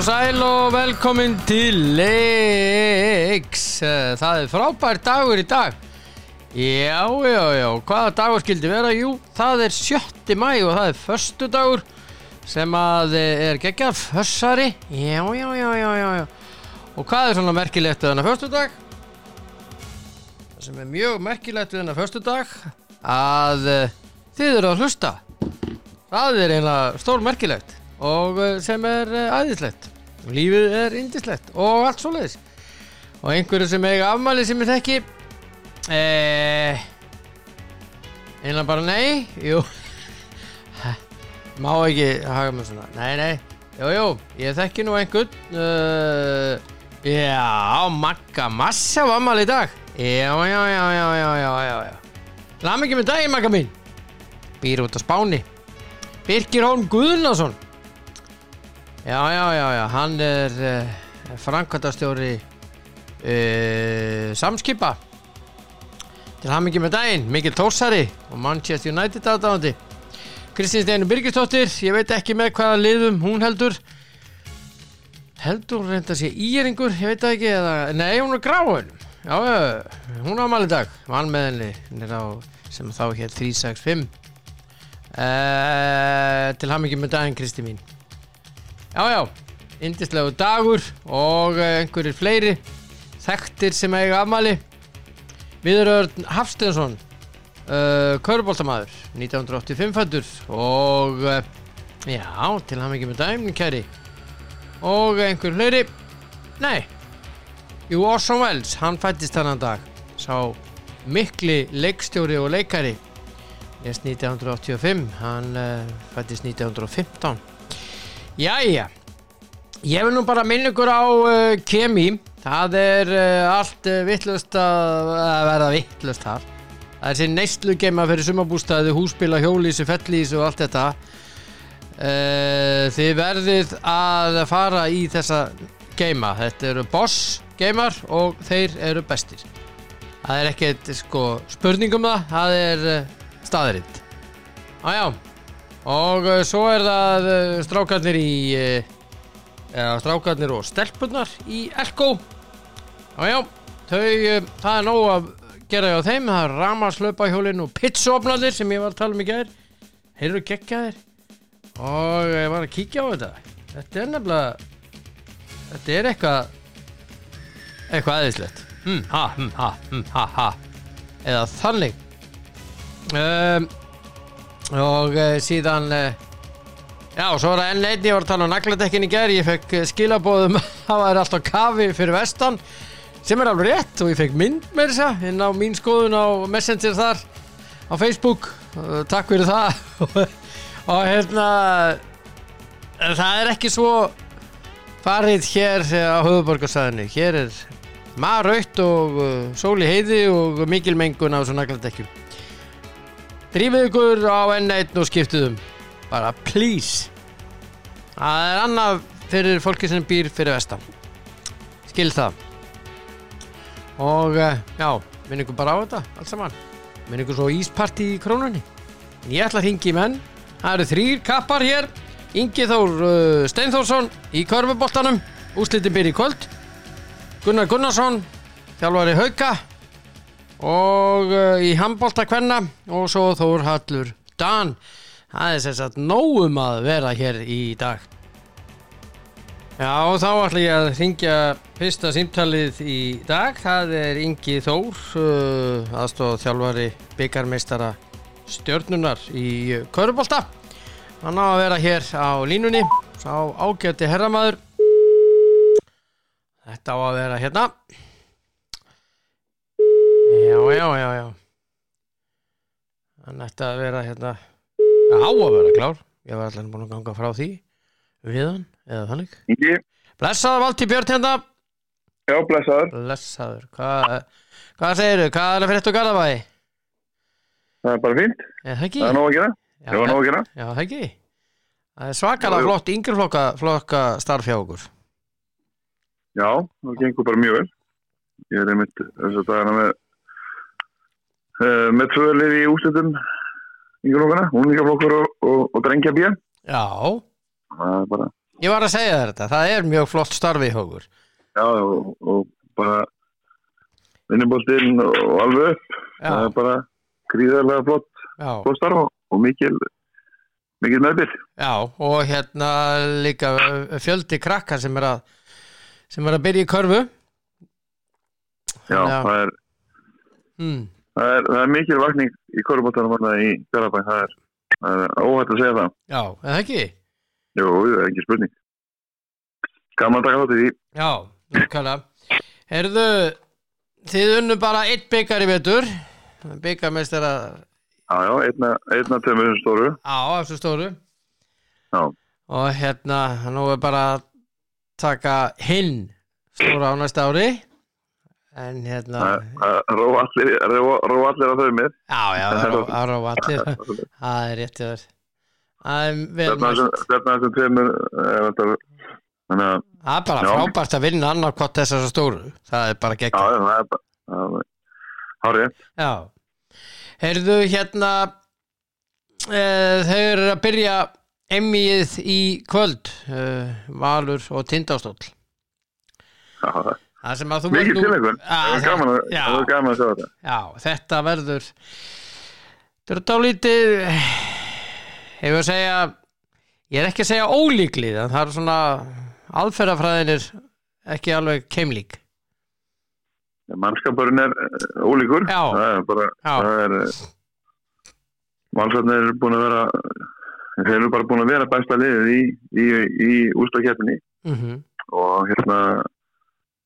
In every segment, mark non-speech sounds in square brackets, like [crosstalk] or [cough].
Og sæl og velkomin til leiks Það er frábær dagur í dag. Já, já, já, hvaða dagur skildi vera? Jú, það er 7. mæ og það er förstu dagur sem að eh, er geggjað. Fössari. Já, já, já, já, já, Og hvað er svona merkilegt við þennan förstu dag? Það sem er mjög merkilegt við þennan förstu dag að uh, þið eru að hlusta. Það er eiginlega stór merkilegt og uh, sem er og lífið er indislegt og allt svoleiðis. Og einhverju sem eiga afmæli sem ég þekki eh, eiginlega bara nei jú. [laughs] Má ekki haga mig svona. Nei nei, jú jú, ég þekki nú einhvern uh, já, Magga Massa á afmæli í dag. Já, já, já, já, já, já, já, lað mikið með daginn Magga mín. Býr út á Spáni. Birgir Hólm Guðnason Já, já, já, já, hann er uh, framkvæmtastjóri uh, samskipa. Til mikið með daginn, Mikil Tórsari og Manchester United aðdáðandi Kristín Steinu Birgistóttir ég veit ekki með hvaða liðum hún heldur. Heldur reynda sé íringur, ég veit ekki eða, nei, hún er gráin. Já, já, hún á mali dag. Vann með henni, henni á sem þá hér 365 uh, til mikið með daginn Kristi mín Já, já, indislegu dagur og eh, einhverjir fleiri þekktir sem eiga afmæli. Viðurörn Hafstensson uh, Köruboltamaður 1985 fættur og uh, já, til hann ekki með dæmning kæri. Og einhverjir fleiri. Nei, jú Orson Welles, hann fættist þannan dag. Sá mikli leikstjóri og leikari. Lest 1985, hann uh, fættist 1915 Jæja, ég vil nú bara minna ykkur á uh, kemi, það er uh, allt uh, vittlust að, að verða vittlust þar. Það er sér neistlu gema fyrir sumabústaði, húsbíla, hjólísi, fellísi og allt þetta. Uh, þið verðið að fara í þessa geima, þetta eru boss geimar og þeir eru bestir. Það er ekkert sko, spurningum það, það er uh, staðrind. Og uh, svo er það uh, strákarnir í uh, strákarnir og stelpunar í Elko. Já já, þau það er nóg að gera hjá þeim. Það er ramaslöpahjólin og pitsofnarnir sem ég var að tala um í gær. Þeir eru geggjaðir. Og ég var að kíkja á þetta. Þetta er nefnilega þetta er eitthvað eitthvað aðeinslegt hm, ha, hm, ha, hm, ha, ha. Eða þannig. Um og uh, síðan uh, já og svo var það enn einn ég var að tala um nagladekkin í gerð ég fekk uh, skilabóðum [laughs] það var alltaf kafi fyrir vestan sem er alveg rétt og ég fekk mynd með þess inn á mín skoðun á Messenger þar á Facebook takk fyrir það. [laughs] Og hérna það er ekki svo farið hér á höfuborgarsæðinu hér er maður raut og sól í heiði og mikil mengun á svo nagladekkjum Drífið ykkur á N1 og skiptuðum bara please. Það er annað fyrir fólki sem býr fyrir vestan. Skil það. Og já, minn ykkur bara á þetta allt saman, minn ykkur svo ísparti í krónunni. Ég ætla að ringi menn. Það eru þrýr kappar hér. Ingi Þór uh, Steinþórsson í körfuboltanum. Úslitin byrja í kvöld. Gunnar Gunnarsson þjálfari Hauka og uh, í handbólta kvenna og svo Þór Hallur Dan. Það er sérst að nógum að vera hér í dag. Já og þá ætla ég að ringja fyrsta símtalið í dag. Það er Ingi Þór uh, aðstóð þjálfari byggarmeistara stjörnunar í Körubólta hann á að vera hér á línunni. Sá ágæti herramaður. Þetta á að vera hérna Já, já, já, já. Hann ætti að vera hérna, á að vera klár. Ég var allir búin að ganga frá því við hann, eða þannig. Ingi, Blessaður Valdi Björn hérna. já, blessaður. Blessaður. Hvað, hvað segirðu? Hvað er að fyrir þetta Garðabæði? Það er bara fínt. Er það ekki? Það er nóg að gera. Já, Það var nóg að gera. Já, það ekki. Það er svakalega flott, yngri flokka, flokka starf hjá okkur. Já, það gengur bara mjög vel. Ég er einmitt þess að dagana með uh, með tvöðlið í úslitum yngur okkar, unglingaflokkur og, og, og drengja bíja. Já, Það bara ég var að segja þér þetta, það er mjög flott starfi hókur já, og, og bara vinnuboltinn og alveg upp það Já, er bara gríðarlega flott, flott starf og, mikil mikil meðbyr já og hérna líka fjöldi krakka sem er að sem er að byrja í körfu já, Já. það er, mm. Það er, er mikil vakning í korfbóltanum hérna í Garabæn það er, er óhætt að segja það. Já, eða ekki? jú, það er ekki spurning. Gaman að taka þátt í því. Já, nákvæmlega. Herðu, þið unnu bara eitt byggar í vetur. Byggarmeistara já, já, einna, einna tömur stóru. Á þessu stóru. Já, og hérna, nú er bara að taka hinn stóra á næsta ári en hérna það er ró allir að þau með. Já, já, [laughs] á allir. Það er rétt í þér. Það er vel Þetta er þannig að það er bara frábært að vinna annarkvort þessar stóru. Það er bara gegn já, það er bara hárið Já, heyrðu hérna e, þau eru að byrja emmið í kvöld e, Valur og Tindástóll. Já, það er Að mikið nú- til einhvern Já, það er gaman að já, er gaman að sjá þetta. Já, þetta verður þetta er dálítið hefur að segja ég er ekki að segja ólíklið það er svona aðferðafræðinir ekki alveg keimlík. Mannskapurinn er eh, ólíkur. Já. það er bara það er valsarnir er búin að vera þeir eru bara búin að vera bæsta liðið í, í, í ústakettinni mm og hérna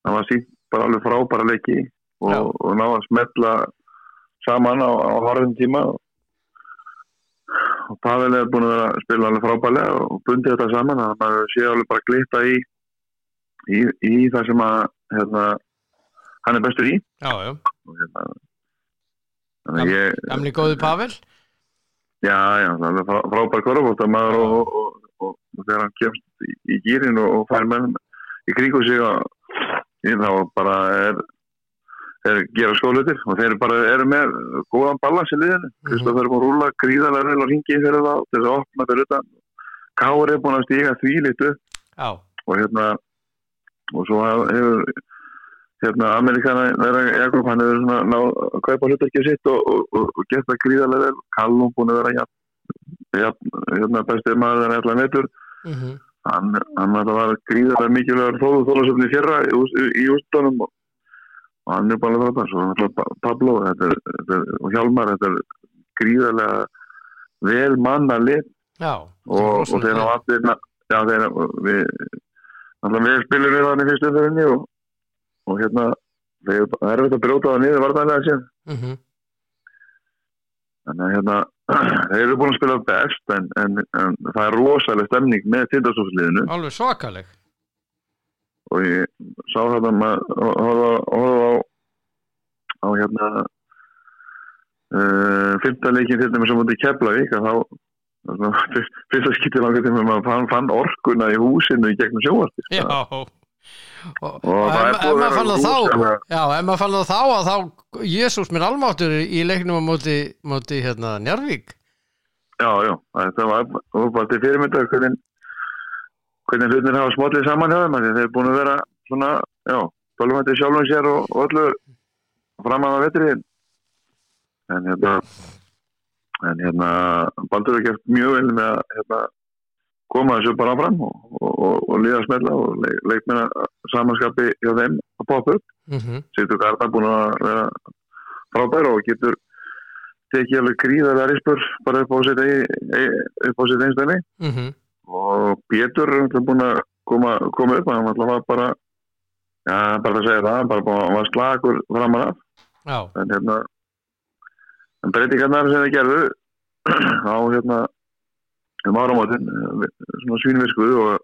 það var sínt bara alveg frábæra leiki og, Já. og ná að smetla saman á, á harðum tíma. Og, og Pavel er búin að spila alveg frábærlega og bundið þetta saman þannig að maður sé alveg bara glitta í í, í það sem að hérna, hann er bestur í. Já, já, og hérna að ég, gamli góði Pavel? Já, já, það er alveg frá- frábær korfbóta maður og, og, þegar hann kemst í, í gýrin og, fær menn í kringu sig og þá bara er er gera skólutir og þeir bara eru með góðan balans í liðinu. Kristoff er búin að rúla gríðarlega vel og ringi fyrir þá til þess að opna fyrir utan. Káur er búin að stíga því litu Já, og hérna og svo hefur hérna Amerikana Jakob hann hefur svona náð að kaupa hlutarkið sitt og, og, og, gert það gríðarlega vel. Kallum búin að vera jafn, jafn, hérna bestið maður en allar metur mm hann, hann var gríðarlega mikilvægur þóðu þólasöfni fyrra í, í, ústunum og, og hann er bara þetta svo náttúrulega Pablo þetta er, þetta er, og Hjálmar þetta er gríðarlega vel manna já og, og þeir hafa allir já þeir við alltaf við spilum við hann í fyrstu umferðinni og, og hérna það er verið að brjóta það niður vartanlega síðan. Mm -hmm. þannig að hérna þeir eru búin að spila best en, en, en það er rosalega stemning með tindastofsliðinu. Alveg svakaleg. Og ég sá þetta maður horfa horfa á á hérna uh, fymta leikin til dæmis sem mútið Keflavík að þá [laughs] fyrsta skipti langar til að fann, fann orkuna í húsinu í gegnum sjóast Já og, og, það er ef, maður að fann það þá Já, ef maður fann það þá að þá Jésús minn almáttur í leiknum á móti, móti hérna Njarvík já, já, það var, bara til fyrirmynda hvernig hvernig hlutin hafa smótlið saman hjá þeim þeir eru búin að vera svona, já, tólumætti sjálfum sér og, og öllu fram að vetriðin en hérna en hérna Baldur hefur gert mjög vel með að hérna, koma þessu bara fram og, og, og, að smella og leik, leikmenna samanskapi hjá þeim að poppa upp mm -hmm. Sýttu Garda búin að vera frábær og getur tekið alveg gríðarlega rispur bara upp á sitt sitt einstæmi Mm -hmm. og Pétur er búin að koma, koma upp hann var bara já, bara að segja það, bara búin að slagur framan af Já, en hérna en breytingarnar sem þið gerðu [clears throat] á hérna um áramótin svona svínvisku og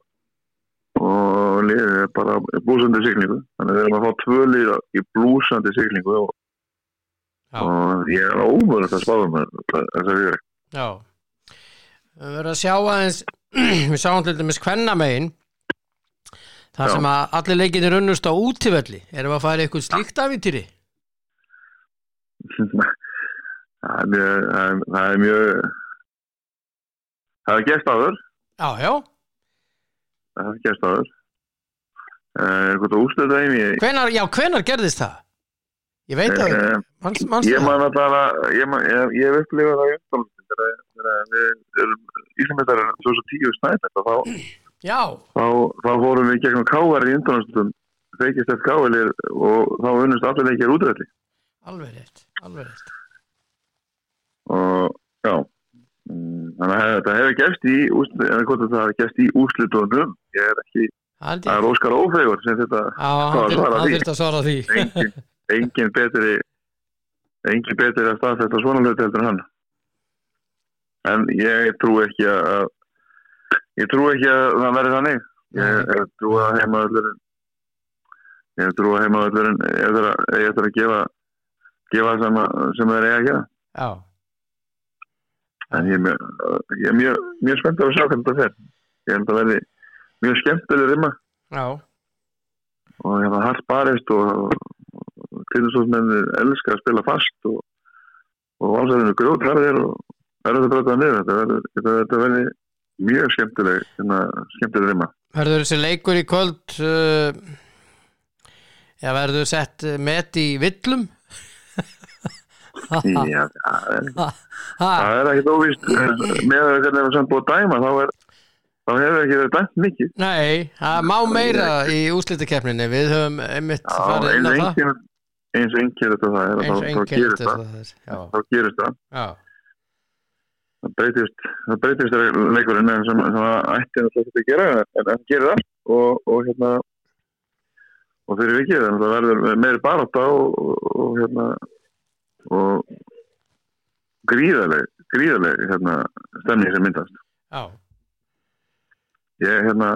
og liðið er bara blúsandi siglingu. Þannig að við erum að fá tvö lið í blúsandi siglingu og, og ég er ómöðulegt að spáða með þessar við já. Við verðum að sjá aðeins [clears throat] við sáum til dæmis kvennamegin þar Já. sem að allir leikinir unnust á útivelli. Erum við að fara í eitthvað slíkt [laughs] mjög það er- það er mjög það er gert áður. Já, já. Það hefði gæst aður uh, hvort að úrstöða þeim ég, hvenar, já, hvenar gerðist það? Ég veit ekki, uh, manns, manns ég man að það ég, hef upplifað það í þegar við erum Íslandmyndar 2010 snæðið þá, Já, þá, þá fórum við gegnum káar í umtalstum feikist eftir káalir og þá unnust allir leikir útrætti alveg rétt, alveg rétt. Og já þannig að þetta hefur gefst í eða hvort það hefur gefst í úrslitunum ég er ekki, það er Óskar Ófegur sem þetta svarar svara því. engin, engin betri engin betri að staðfesta svona hluti heldur en hann. En ég trú ekki að ég trú ekki að það verði þannig. Ég, ég trú að heimaðurinn ég trú að heimaðurinn ég þarf að, gefa gefa sem, að- sem þeir eiga að gera. Já, en ég er mjög, ég er mjög, mjög spenntur að sjá hvernig þetta fer. Ég held að verði mjög skemmtileg rimma já, og ég var hardt barist og, og tilsóðsmenni elska að spila fast og, og valsarinu grjótharðir og verður þetta brötað niður. Þetta þetta verði mjög skemmtileg hérna, skemmtileg rimma verður þessi leikur í kvöld uh, Já, verður sett met í villum [laughs] [laughs] Já, það er, er ekkert óvíst eh, með að það er samt búið dæma þá, er, þá hefur ekki verið dæmt mikið. Nei, það má meira í úslitakeppninni Við höfum einmitt Já, farið inn á það. eins og engin þetta það er þá, þá gerist það. þá gerist það. Það breytist, það breytist leikurinn sem, sem ætti að þetta gera en það gerir það og, og hérna og fyrir vikið það verður meiri barátta og, og, og hérna og gríðarleg gríðarleg hérna stemning sem myndast. Já, ég hérna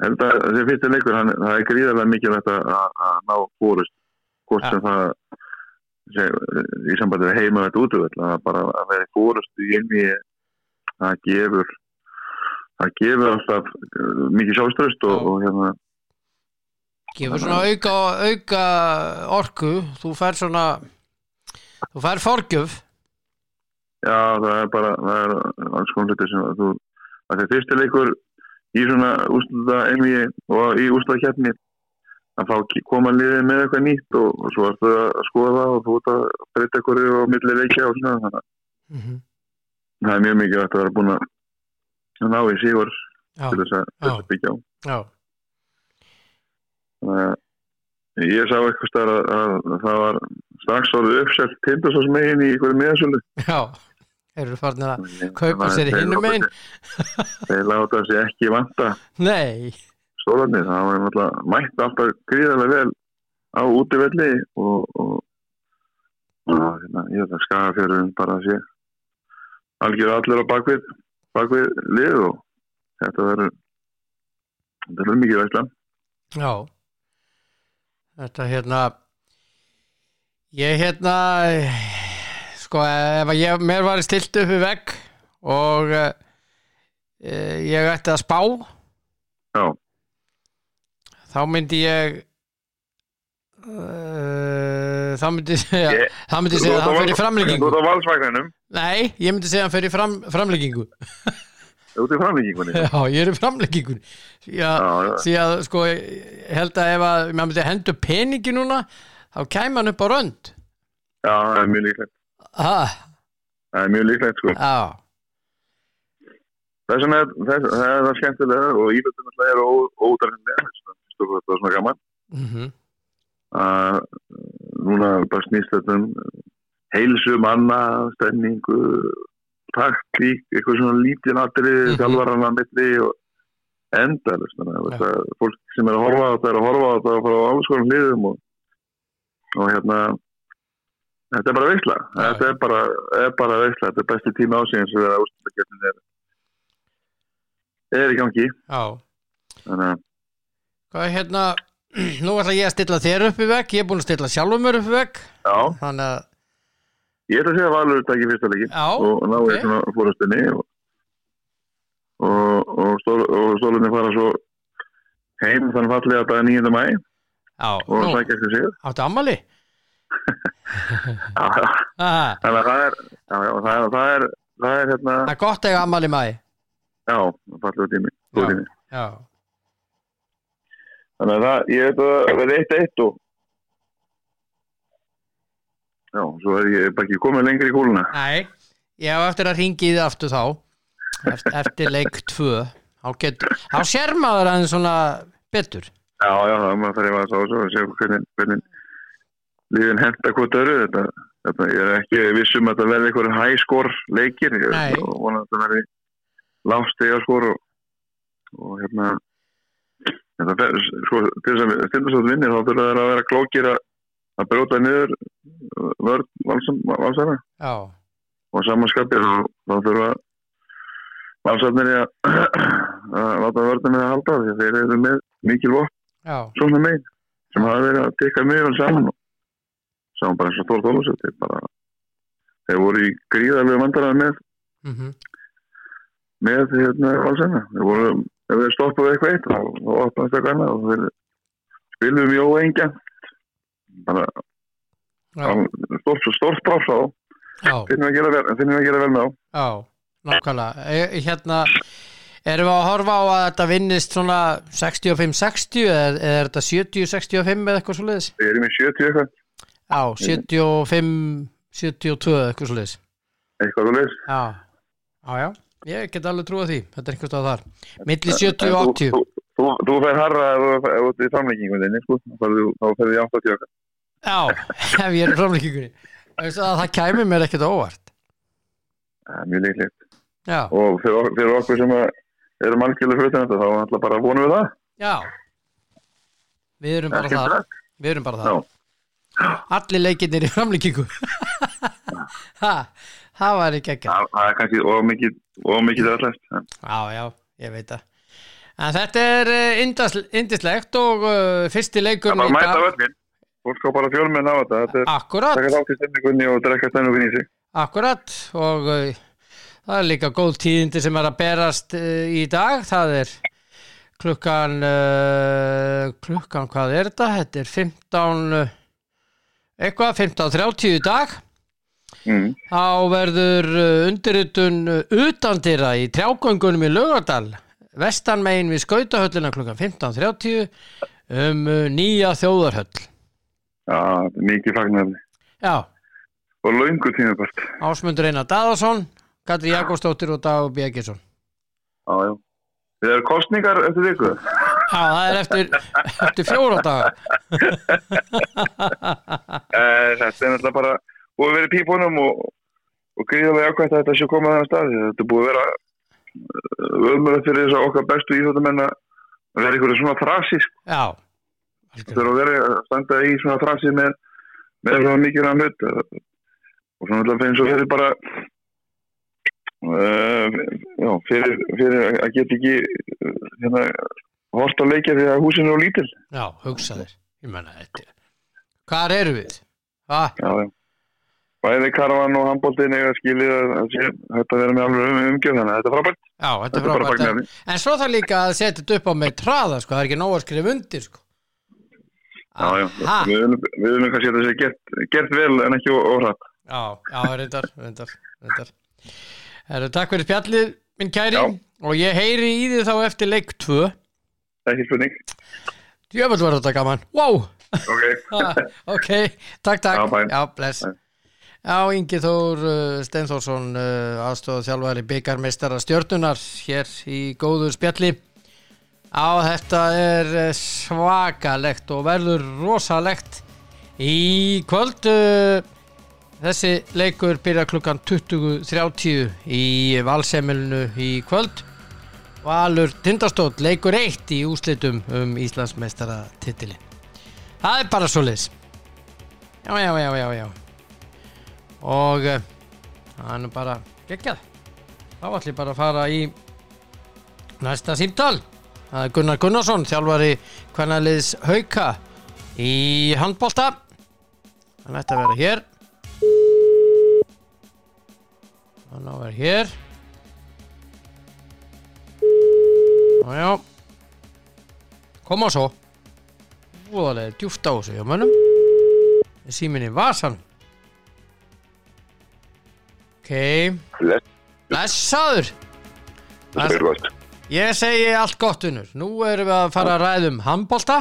held að þessi fyrsti leikur hann, það er gríðarlega mikilvægt að, að ná fórust hvort sem það sem, í sambandi við heima þetta útvöld að bara að vera fórust í einni það gefur það gefur alltaf uh, mikið sjálfströst og, og hérna gefur svona auka, auka orku. Þú fær svona Þú fær forgjöf. Já það er bara það er alls konar hluti sem þú að það fyrsti leikur í svona úrslita einni og í úrslita kjarni að þá koma liðið með eitthvað nýtt og, og svo ertu að skoða það og þú ert að breyta eitthvað á milli leikja og svona þannig mm -hmm. það er mjög mikið að vera búin að ná í sigur Já, til þess að, þess að byggja á. Já, þannig að ég sá eitthvað stær að, að það var strax orðið uppselt tindasós megin í einhverju miðasölu. Já Eru farnir að kaupa sér hinum megin. þeir láta sér ekki vanta. Nei, stólarnir, það var náttúrulega mætt alltaf gríðarlega vel á útivelli og, og, og hérna, ég veit að skagafjörðum bara að sé algjör allir á bakvið bakvið lið og þetta verður þetta verður mikið veistlan já. Þetta hérna Ég hérna Sko, ef ég, mér var stilt upp við vegg og uh, ég ætti að spá já, þá myndi ég uh, þá myndi ég segja Ég- þá myndi ég segja að hann fyrir þú framleggingu ert á valsvagninum. Nei, ég myndi segja að hann fyrir fram, framleggingu þú ert í framlíkingunni [laughs] já, ég er í framleggingu já, já, því að sko held að ef að maður myndi hendur peningi núna þá kæm hann upp á rönd. Já, það er mjög líklegt. Ah, það er mjög líklegt sko. Já, þess vegna er það það skemmtilega og alltaf er þess vegna er það svona gaman. Mm að núna bara snýst þetta um heilsu manna, stemningu taktík, eitthvað svona lítið Mhm. mm -hmm. þjálfaranna milli og að þetta er fólk sem er að horfa á þetta er að horfa á þetta frá alls konar hliðum og, og hérna þetta er bara veisla Já. þetta er bara, er bara veisla þetta er besti tíma ásíðan sem er úrstakefnin er, er í gangi þannig að hvað er hérna [clears throat] nú ætla ég að stilla þér upp í vegg ég er búin að stilla sjálfum mér upp í vegg þannig að, ég ætla að segja að Valur takk í fyrsta leikin og ná ok. okay. svona fórastinni og, og, og, og stólunni fara svo heim þann fallega dag 9. mæ já, og nú, sækja eftir sig áttu ammali [laughs] Já, ah, þannig að það er já, já, það, er- það er það er hérna það er gott að eiga ammali mæ já, Já. góð tími. já, þannig að það, ég veit að það verði eitt eitt og já, svo er ég bara ekki komið lengri í kúluna. Nei, ég hef eftir að ringi þið aftur þá. Eftir, eftir leik 2 þá, getur, þá sér maður aðeins svona betur já, já, það maður þarf að það og sjá hvernig, hvernig lífin henda hvort öru þetta, þetta, ég er ekki vissum að það verði einhverjum hæskor leikir. Er vonað að það verði lágstega skor og, og hérna þetta, sko, til þess að stundastótt vinni þá þurfa þeir að vera klókir að að brjóta niður vörð valsara Já, og samanskapir og þá þurfa valsarnir að, láta vörðinu að halda því þeir eru með mikil já, svona megin sem hafa verið að tekka mjög vel saman og saman bara eins og Þór Þólusöld þeir voru í gríðarlegu vandaraði með mhm. með hérna valsarna þeir voru, ef þeir stoppuðu eitthvað eitt þá opnaðist eitthvað annað og þeir spiluðu mjög óengja bara já, stórt, stórt bráf þá já, finnum við að gera vel, með þá. Já nákvæmlega. E, hérna erum við að horfa á að þetta vinnist svona 65-60 eða eða er þetta 70-65 eða eitthvað svo leiðis við erum í 70 eitthvað, Já, 75-72 eða eitthvað svo leiðis eitthvað leys Já, já, já, ég get alveg trúið því. Þetta er einhvers stað þar. Milli 70 og 80 þú, fer harra ef þú ert í framlengingunni sko. þá þá ferðu í 80 eitthvað. Já, [laughs] ef ég er í að það kæmi mér ekkert á óvart. Er mjög líklegt. Já, og fyrir, fyrir okkur sem að erum algjörlega fyrir þetta þá er alltaf bara vonum við það. Já. Við erum bara þar. rætt. Við erum bara Já. þar Allir leikirnir í framlíkingu [laughs] ha, Það var ekki ekki. Það það er kannski of mikið of mikið aðlæst Já, já, ég veit það. En þetta er indasl- indislegt og uh, fyrsti leikur það er að mæta völlin fólk á bara fjölmenn á þetta. Þetta er Akkurat, taka þátt í stemningunni og drekka stemningunni í sig. Akkurat. Og uh, það er líka góð tíðindi sem er að berast uh, í dag. Það er klukkan uh, klukkan hvað er þetta? Þetta er 15 uh, eitthvað, 15.30 í dag. Mm. þá verður undirritun uh, utandira í trjágöngunum í Laugardal. Vestanmegin við skautahöllina klukkan 15.30 um nýja þjóðarhöll. Já, þetta er mikið fagnar Já, og laungu tíma bært Ásmundur Einar Daðarsson Katri Jakobsdóttir og Dag Björgjesson já, já. Þið eru kostningar eftir viku? Já, það er eftir, eftir fjóra daga. [laughs] Eh, Þetta er náttúrulega bara búið að vera í pípunum og, og gríðarlega ákvæmt að þetta sé komað þennan stað. Þetta búið að vera öðmjöld fyrir þess að okkar bestu íþjóttumenn að vera einhverju svona frasi sko. Já, þetta er að vera að standa í svona frasi með, með svona mikið rann hlut. Eh, og svona alltaf finnst fyrir bara uh, já, fyrir, fyrir að geta ekki hérna, hort á leikja því að húsinu er lítil. Já, hugsa þér. Ég menna þetta Hvar eru við? Já, bæði karvan og handbóltin eiga skilið að, að sé, þetta vera með alveg um, umgjöð þannig að þetta er frábært. Já, þetta Þetta bara frábært. en, en svo þarf líka að setja þetta upp á með traða sko, það er ekki nóg að skrifa undir sko. Já, já, við viljum, kannski að þetta sé gert, gert vel en ekki óhratt. Já, já, reyndar, reyndar, reyndar. Herru, takk fyrir spjallið, minn kæri, Já. og ég heyri í þið þá eftir leik 2. Ekki spurning. Djöfell var þetta gaman. Wow! Ok, [laughs] Ha, ok, takk, takk. Já. Já, bless. Bæ. Já, Ingi Þór uh, Steinþórsson, uh, aðstofað þjálfari byggarmeistara stjörnunar hér í góðu spjalli. Já, þetta er uh, svakalegt og verður rosalegt í kvöld. Þessi leikur byrja klukkan 20.30 í valsemilinu í kvöld. Valur Tindastóll leikur eitt í úslitum um Íslandsmeistara titili. Það er bara svo liðs. Já, já, já, já, já. Og uh, það er nú bara geggjað. Þá ætlum ég bara að fara í næsta símtal. Það er Gunnar Gunnarsson, þjálfari kvennaliðs Hauka í handbolta. Hann ætti að vera hér. Hann á að vera hér. Já, já. Koma svo. Voðalega djúft á þessu hjá mönnum. Síminn í vasan. Ok. Bless. Blessaður. Ég segi allt gott unnur. Nú erum við að fara að ræðum handbolta.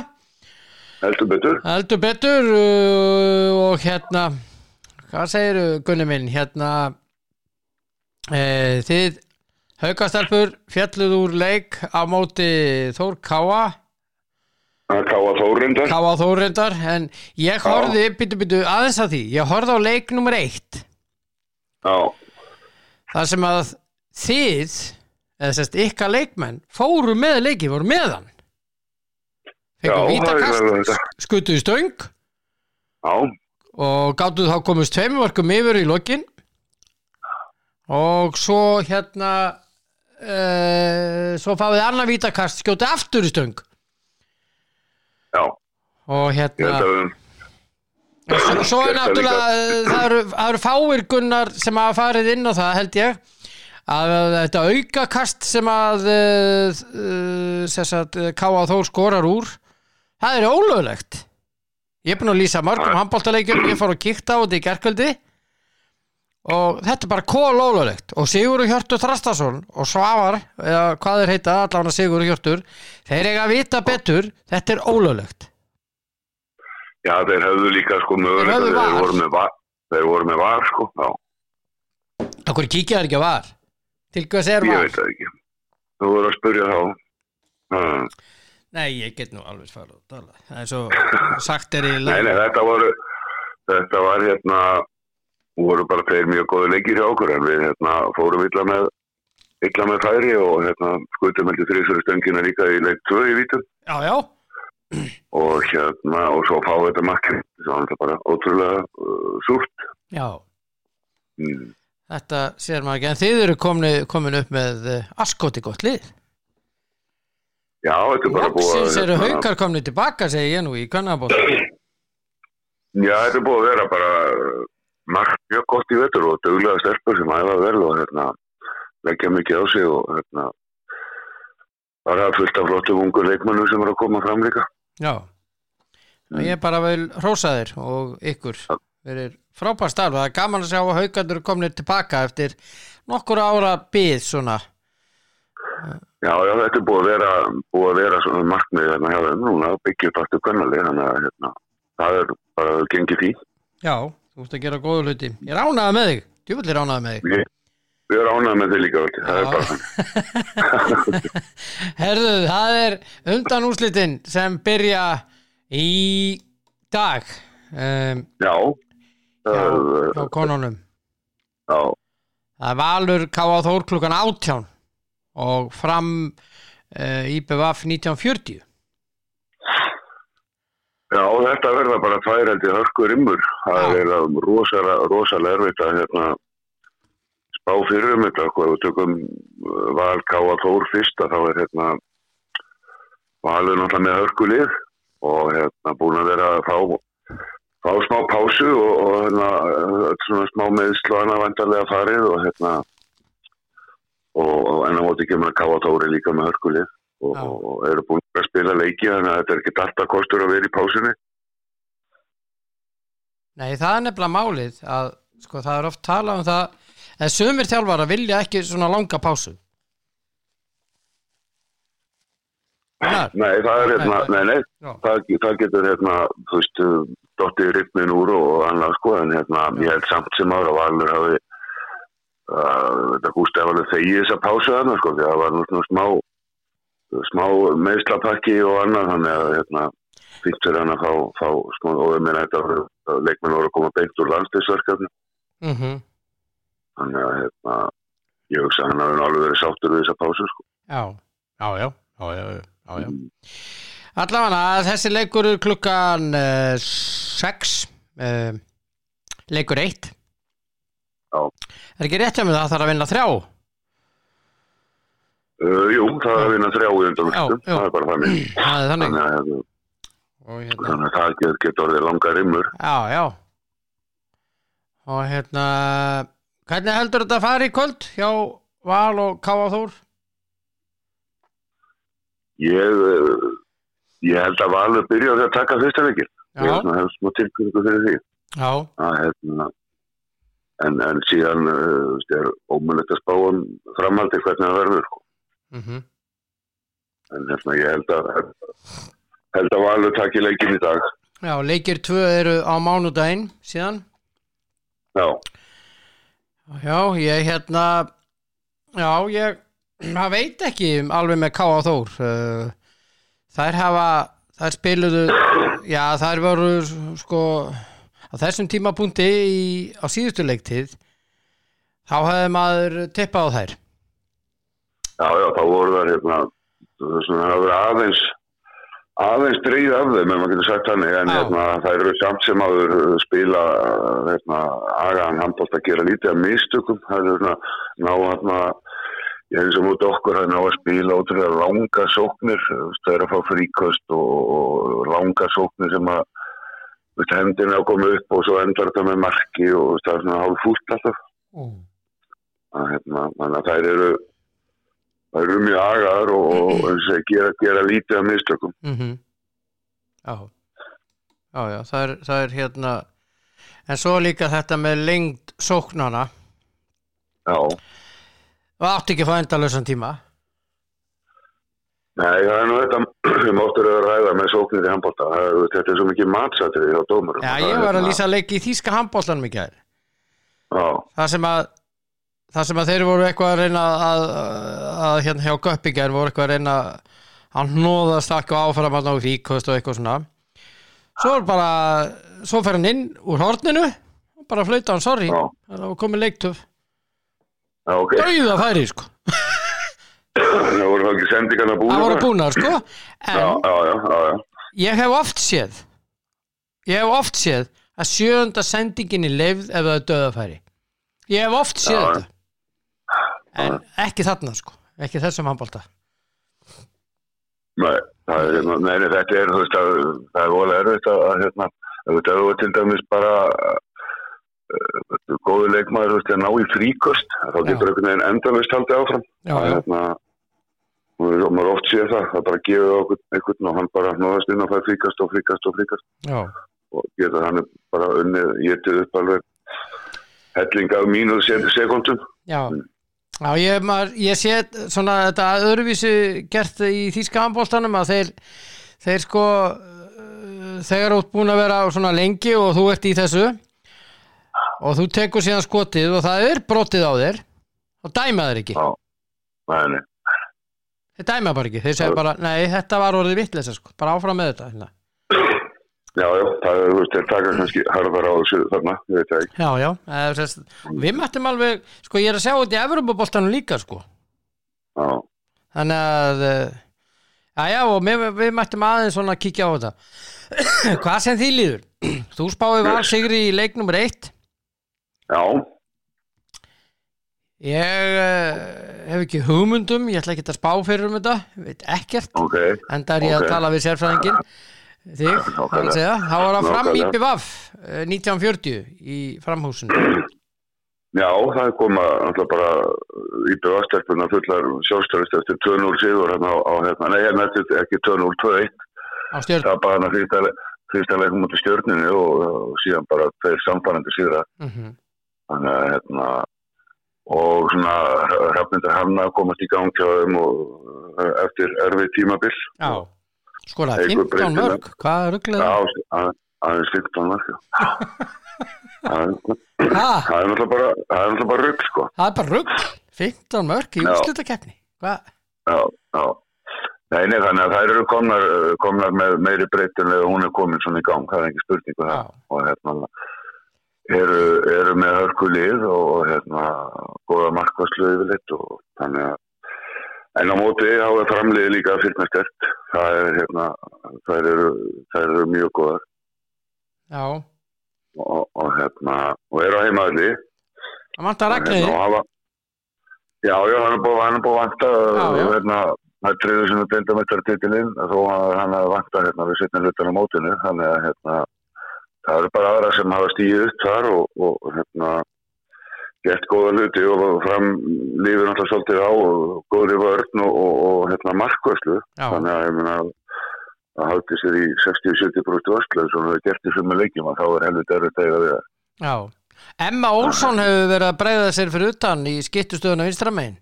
heldur betur. Heldur betur uh, og hérna, hvað segir Gunni minn, hérna, e, þið haugastelpur fjalluð úr leik á móti Þór Káa, káa þórindar. Káa Þórindar, en ég horfði, byttu byttu aðeins að því, ég horfði á leik nummer eitt, Já, þar sem að þið, eða sérst ykkar leikmenn, fóru með leiki, voru með hann. Já, Fengu það er vítakast, skutuðu stöng, já, og gáttu þá komist tveimur verkum yfir í lokin og svo hérna uh, svo fáið annar vítakast skjóti aftur í stöng já. og hérna við, svo, er náttúrulega eh, það eru, eru fáir gunnar sem hafa farið inn á það held ég að þetta aukakast sem að uh, uh, sem sagt, K.A. Þór skorar úr það er ólöglegt ég er búin að lýsa mörgum handbóltaleikjum ég fór að kíkta á þetta í gerkvöldi og þetta er bara kól ólöglegt og Sigur Hjörtur Þrastason og Svavar, eða hvað þeir heita allavega Sigur Hjörtur, þeir eiga að vita betur, þetta er ólöglegt já, þeir höfðu líka sko höfðu Þeir VAR. voru með var. Þeir voru með var, sko. Já, Akkur kíkja þær ekki að var til er ég var? veit það ekki. Þú voru að spyrja þá. Hmm. Nei, ég get nú alveg að tala. Það er svo sagt er í Nei, nei, þetta voru, þetta var hérna, voru bara þeir mjög góði leikir hjá okkur en við hérna fórum illa með, illa með færi og hérna skutum heldur þrísverðu stöngina líka í leik 2 í vítum og hérna, og svo fá þetta makki, það var bara ótrúlega uh, súrt. já. Mm. Þetta sér maður ekki. En þið eru komin, komin upp með uh, askoti gott lið. Já, þetta er bara búið Loksins eru hérna, haukar komin tilbaka, segi ég nú í kannabótt. Já, þetta er búið að vera bara margt mjög gott í vetur og duglega stelpur sem æfa vel og hérna leggja mikið á sig og hérna bara fullt af flottum ungu leikmannum sem er að koma fram líka. Já. Og ég bara vil hrósa þér og ykkur. Verið frábær starf. Það er gaman að sjá að haukarnir komin tilbaka eftir nokkur ára byð svona. Já, já, þetta er búið að vera, búið að vera svona markmið hérna hjá þeim núna að byggja upp aftur kannali, þannig að hérna, það er bara gengið því. Já, þú ert að gera góðu hluti. Ég ánægða með þig. Djúvill er ánægða með þig. Erum ánægð með þig líka, það er Já. bara þannig. [laughs] Herðu, það er undan úrslitin sem byrja í dag um, Já, hjá, það, hjá konunum. já, Það er Valur K.A. Þór klukkan átján og fram uh, IBVF 1940. já, þetta verða bara tvær held ég hörkur ymmur. Það er rosalega, rosalega erfitt að hérna spá fyrir um þetta, hvað við tökum uh, val Káa Þór fyrst að þá er hérna valur náttúrulega með hörkulið og hérna búin að vera að fá fá smá pásu og, og hérna, smá annað vandarlega farið og hérna og, og enn á móti kemur að Káa Tóri líka með hörkulið og, og eru búin að spila leiki þannig að þetta er ekki alltaf kostur að vera í pásunni Nei, það er nefnilega málið að sko, það er oft talað um það en sumir þjálfara vilja ekki svona langa pásu. Gunnar? Nei, það er hérna, Nei, nei, nei, það, það getur hérna, þú veist, dottið rytmin úr og annað sko, en hérna, ég held samt sem ára valur hafi uh, þetta gústi að alveg þegið þessa pásu þarna sko, því að það var svona smá smá meðslapakki og annað, þannig að hérna, fyrst fyrir hann að fá, fá smá, þetta voru, leikmenn voru að koma beint úr landstisverkefni, Mm þannig að hérna, ég hugsa að hann hafi alveg verið sáttur við þessa pásu sko. Já, já, já, já, já, já, já. Allavega, þessi leikur er klukkan 6, uh, leikur 1. Já. Er ekki rétt hjá mig það að það er að vinna þrjá? Uh, jú, það er að vinna þrjá í undan, Já, já. það er bara þannig. [clears throat] Það er þannig. Þannig að, hérna, hérna, þannig að það getur get orðið langa rimmur. já, já. Og hérna, hvernig heldur þetta að fara í kvöld hjá Val og Káa Þór? Ég, uh, ég held að Valur byrja á því að taka fyrsta leikir. Ég hef smá tilkynningu fyrir því. já, Að, hérna, en, en síðan uh, er ómulegt að spá um framhaldi hvernig það verður. Sko. Mhm. en hérna, ég held að held að Valur takki leikin í dag Já, leikir tvö eru á mánudaginn síðan já, Já, ég hérna Já, ég það veit ekki alveg með K.A. Þór Uh, þær hafa þær spiluðu já, þær voru sko á þessum tímapunkti í, á síðustu leiktið þá hefði maður tippað á þær já, já, þá voru það hérna, það er svona að vera aðeins aðeins drýð af þeim, ef maður getur sagt þannig en hérna, það eru samt sem áður spila hérna, agaðan handbólt að gera lítið af mistökum það eru svona, ná hérna ég eins og múti okkur að ná að spila ótrúlega langa sóknir það er að fá fríkost og, langa sóknir sem að veist, hendin er að koma upp og svo endar þetta með marki og það er svona hálf fúlt alltaf að, hérna, þannig að þær eru þær eru mjög agaðar og, og [clears throat] segja, gera, gera lítið af mistökum. Mm Já. Já, já, það er, það er hérna en svo líka þetta með lengd sóknana já, og átti ekki að fá endalösan tíma. Nei það er nú þetta [clears throat] sem áttur að ræða með sóknir í handbólta þetta er svo mikið matsatrið hjá dómurum. Já, Það ég var að hérna- lýsa leik í þýska handbóltanum í gær. Já, það sem að það sem að þeir voru eitthvað að reyna að, að, að hérna hjá Göppingar voru eitthvað að reyna að hnóðast eitthvað áfram að ná í fíkost og eitthvað svona. Svo er bara svo fer hann inn úr horninu og bara flauta hann, sorry það var komið leiktöf. Já, ok. Dauða færi sko, það voru þá ekki sendingarna búin það voru búnar sko. En já, já, já, ég hef oft séð ég hef oft séð að sjöunda sendingin í leifð ef það er döðafæri ég hef oft séð þetta en ekki þarna sko. Ekki þessum handbólta nei, það er, hérna, nei, nei, þetta er, þú veist, að, það er volið erfitt að, hérna, þú er til dæmis bara uh, góðu leikmaður, þú veist, að ná í fríkost, þá getur einhvern veginn endalist haldið áfram. Það er já, hérna, maður maður oft séð það, það bara gefið okkur einhvern og hann bara nóðast inn og fær fríkast og fríkast og fríkast já, og getur hann bara unnið, getið upp alveg helling af mínu sekundum. já. Já, ég, maður, ég sé svona þetta öðruvísi gert í þýska handbóltanum að þeir, þeir sko uh, þegar ert búin að vera svona lengi og þú ert í þessu og þú tekur síðan skotið og það er brotið á þér og dæma þeir ekki Já, nei, nei. þeir dæma bara ekki, þeir segja bara nei, þetta var orðið vitleisa sko, bara áfram með þetta hérna. Já, já, það er, veist, taka kannski harðar á þessu þarna, ég veit það ekki. Já, já, sérst, við mættum alveg sko ég er að sjá þetta í Evropaboltanum líka sko. Já, þannig að eh, já, já, og við, við mættum aðeins svona að kíkja á þetta. [coughs] Hvað sem því líður [clears throat] þú spáði val sigri í leik nummer eitt. Já, ég uh, hef ekki hugmyndum ég ætla ekki að spá fyrir um þetta veit ekkert, ok, enda er ég Ok. að tala við sérfræðingin þig, er að segja. Þá var það fram í. BVF eh, 1940 í framhúsinu. Já, það koma alltaf bara í bjöðastelpuna fullar sjálfstæðist eftir 2-0 sigur hérna á, á hérna, nei, hérna eftir ekki 2-0, 2-1, á stjórn það bara hérna fyrsta, fyrsta leikum út í stjörninu og, og síðan bara þeir samfærandi sigra, mm þannig að hérna, og svona hrafnindar hamna að komast í gang hjá þeim og eh, eftir erfið tímabil. já, skoraði Eykur 15 breytina. mörg hvað er rugglega Já, að- aðeins 15 mark, já. Það er- það það náttúrulega bara, það rugg, sko. er bara rugg 15 mörg í Já. úrslutakeppni hvað Já, já. Nei, nei, þannig að þær eru komnar, uh, komnar með meiri breytin eða hún er komin svona í gang, það er ekki spurningu það. Já. Og hérna eru, eru með hörkulið og, og hérna góða markvarslu yfirleitt og þannig að en á móti þá er framliði líka fyllt með stert. Það er hérna, þær eru, þær eru mjög góðar. Já, og, og hérna, og eru á heimaðli. það vantar og hafa já, já, hann er búið, hann er búið vanta hérna, það er triður sem er deildamættartitilinn þó að hann hafi vanta hérna við setna hlutan á mótinu. Þannig að hérna það eru bara aðra sem hafa stíðið upp þar og, og hérna gert góða hluti og fram lífið náttúrulega svolítið á og góði vörn og, og, og hérna markværslu þannig að ég meina að haldi sér í 60-70% vörslu sem það er gert í summa leikjum að þá er helvita erfitt að eiga við það. já. Emma Olsson hefur verið að breyða sér fyrir utan í skittustöðun á vinstramegin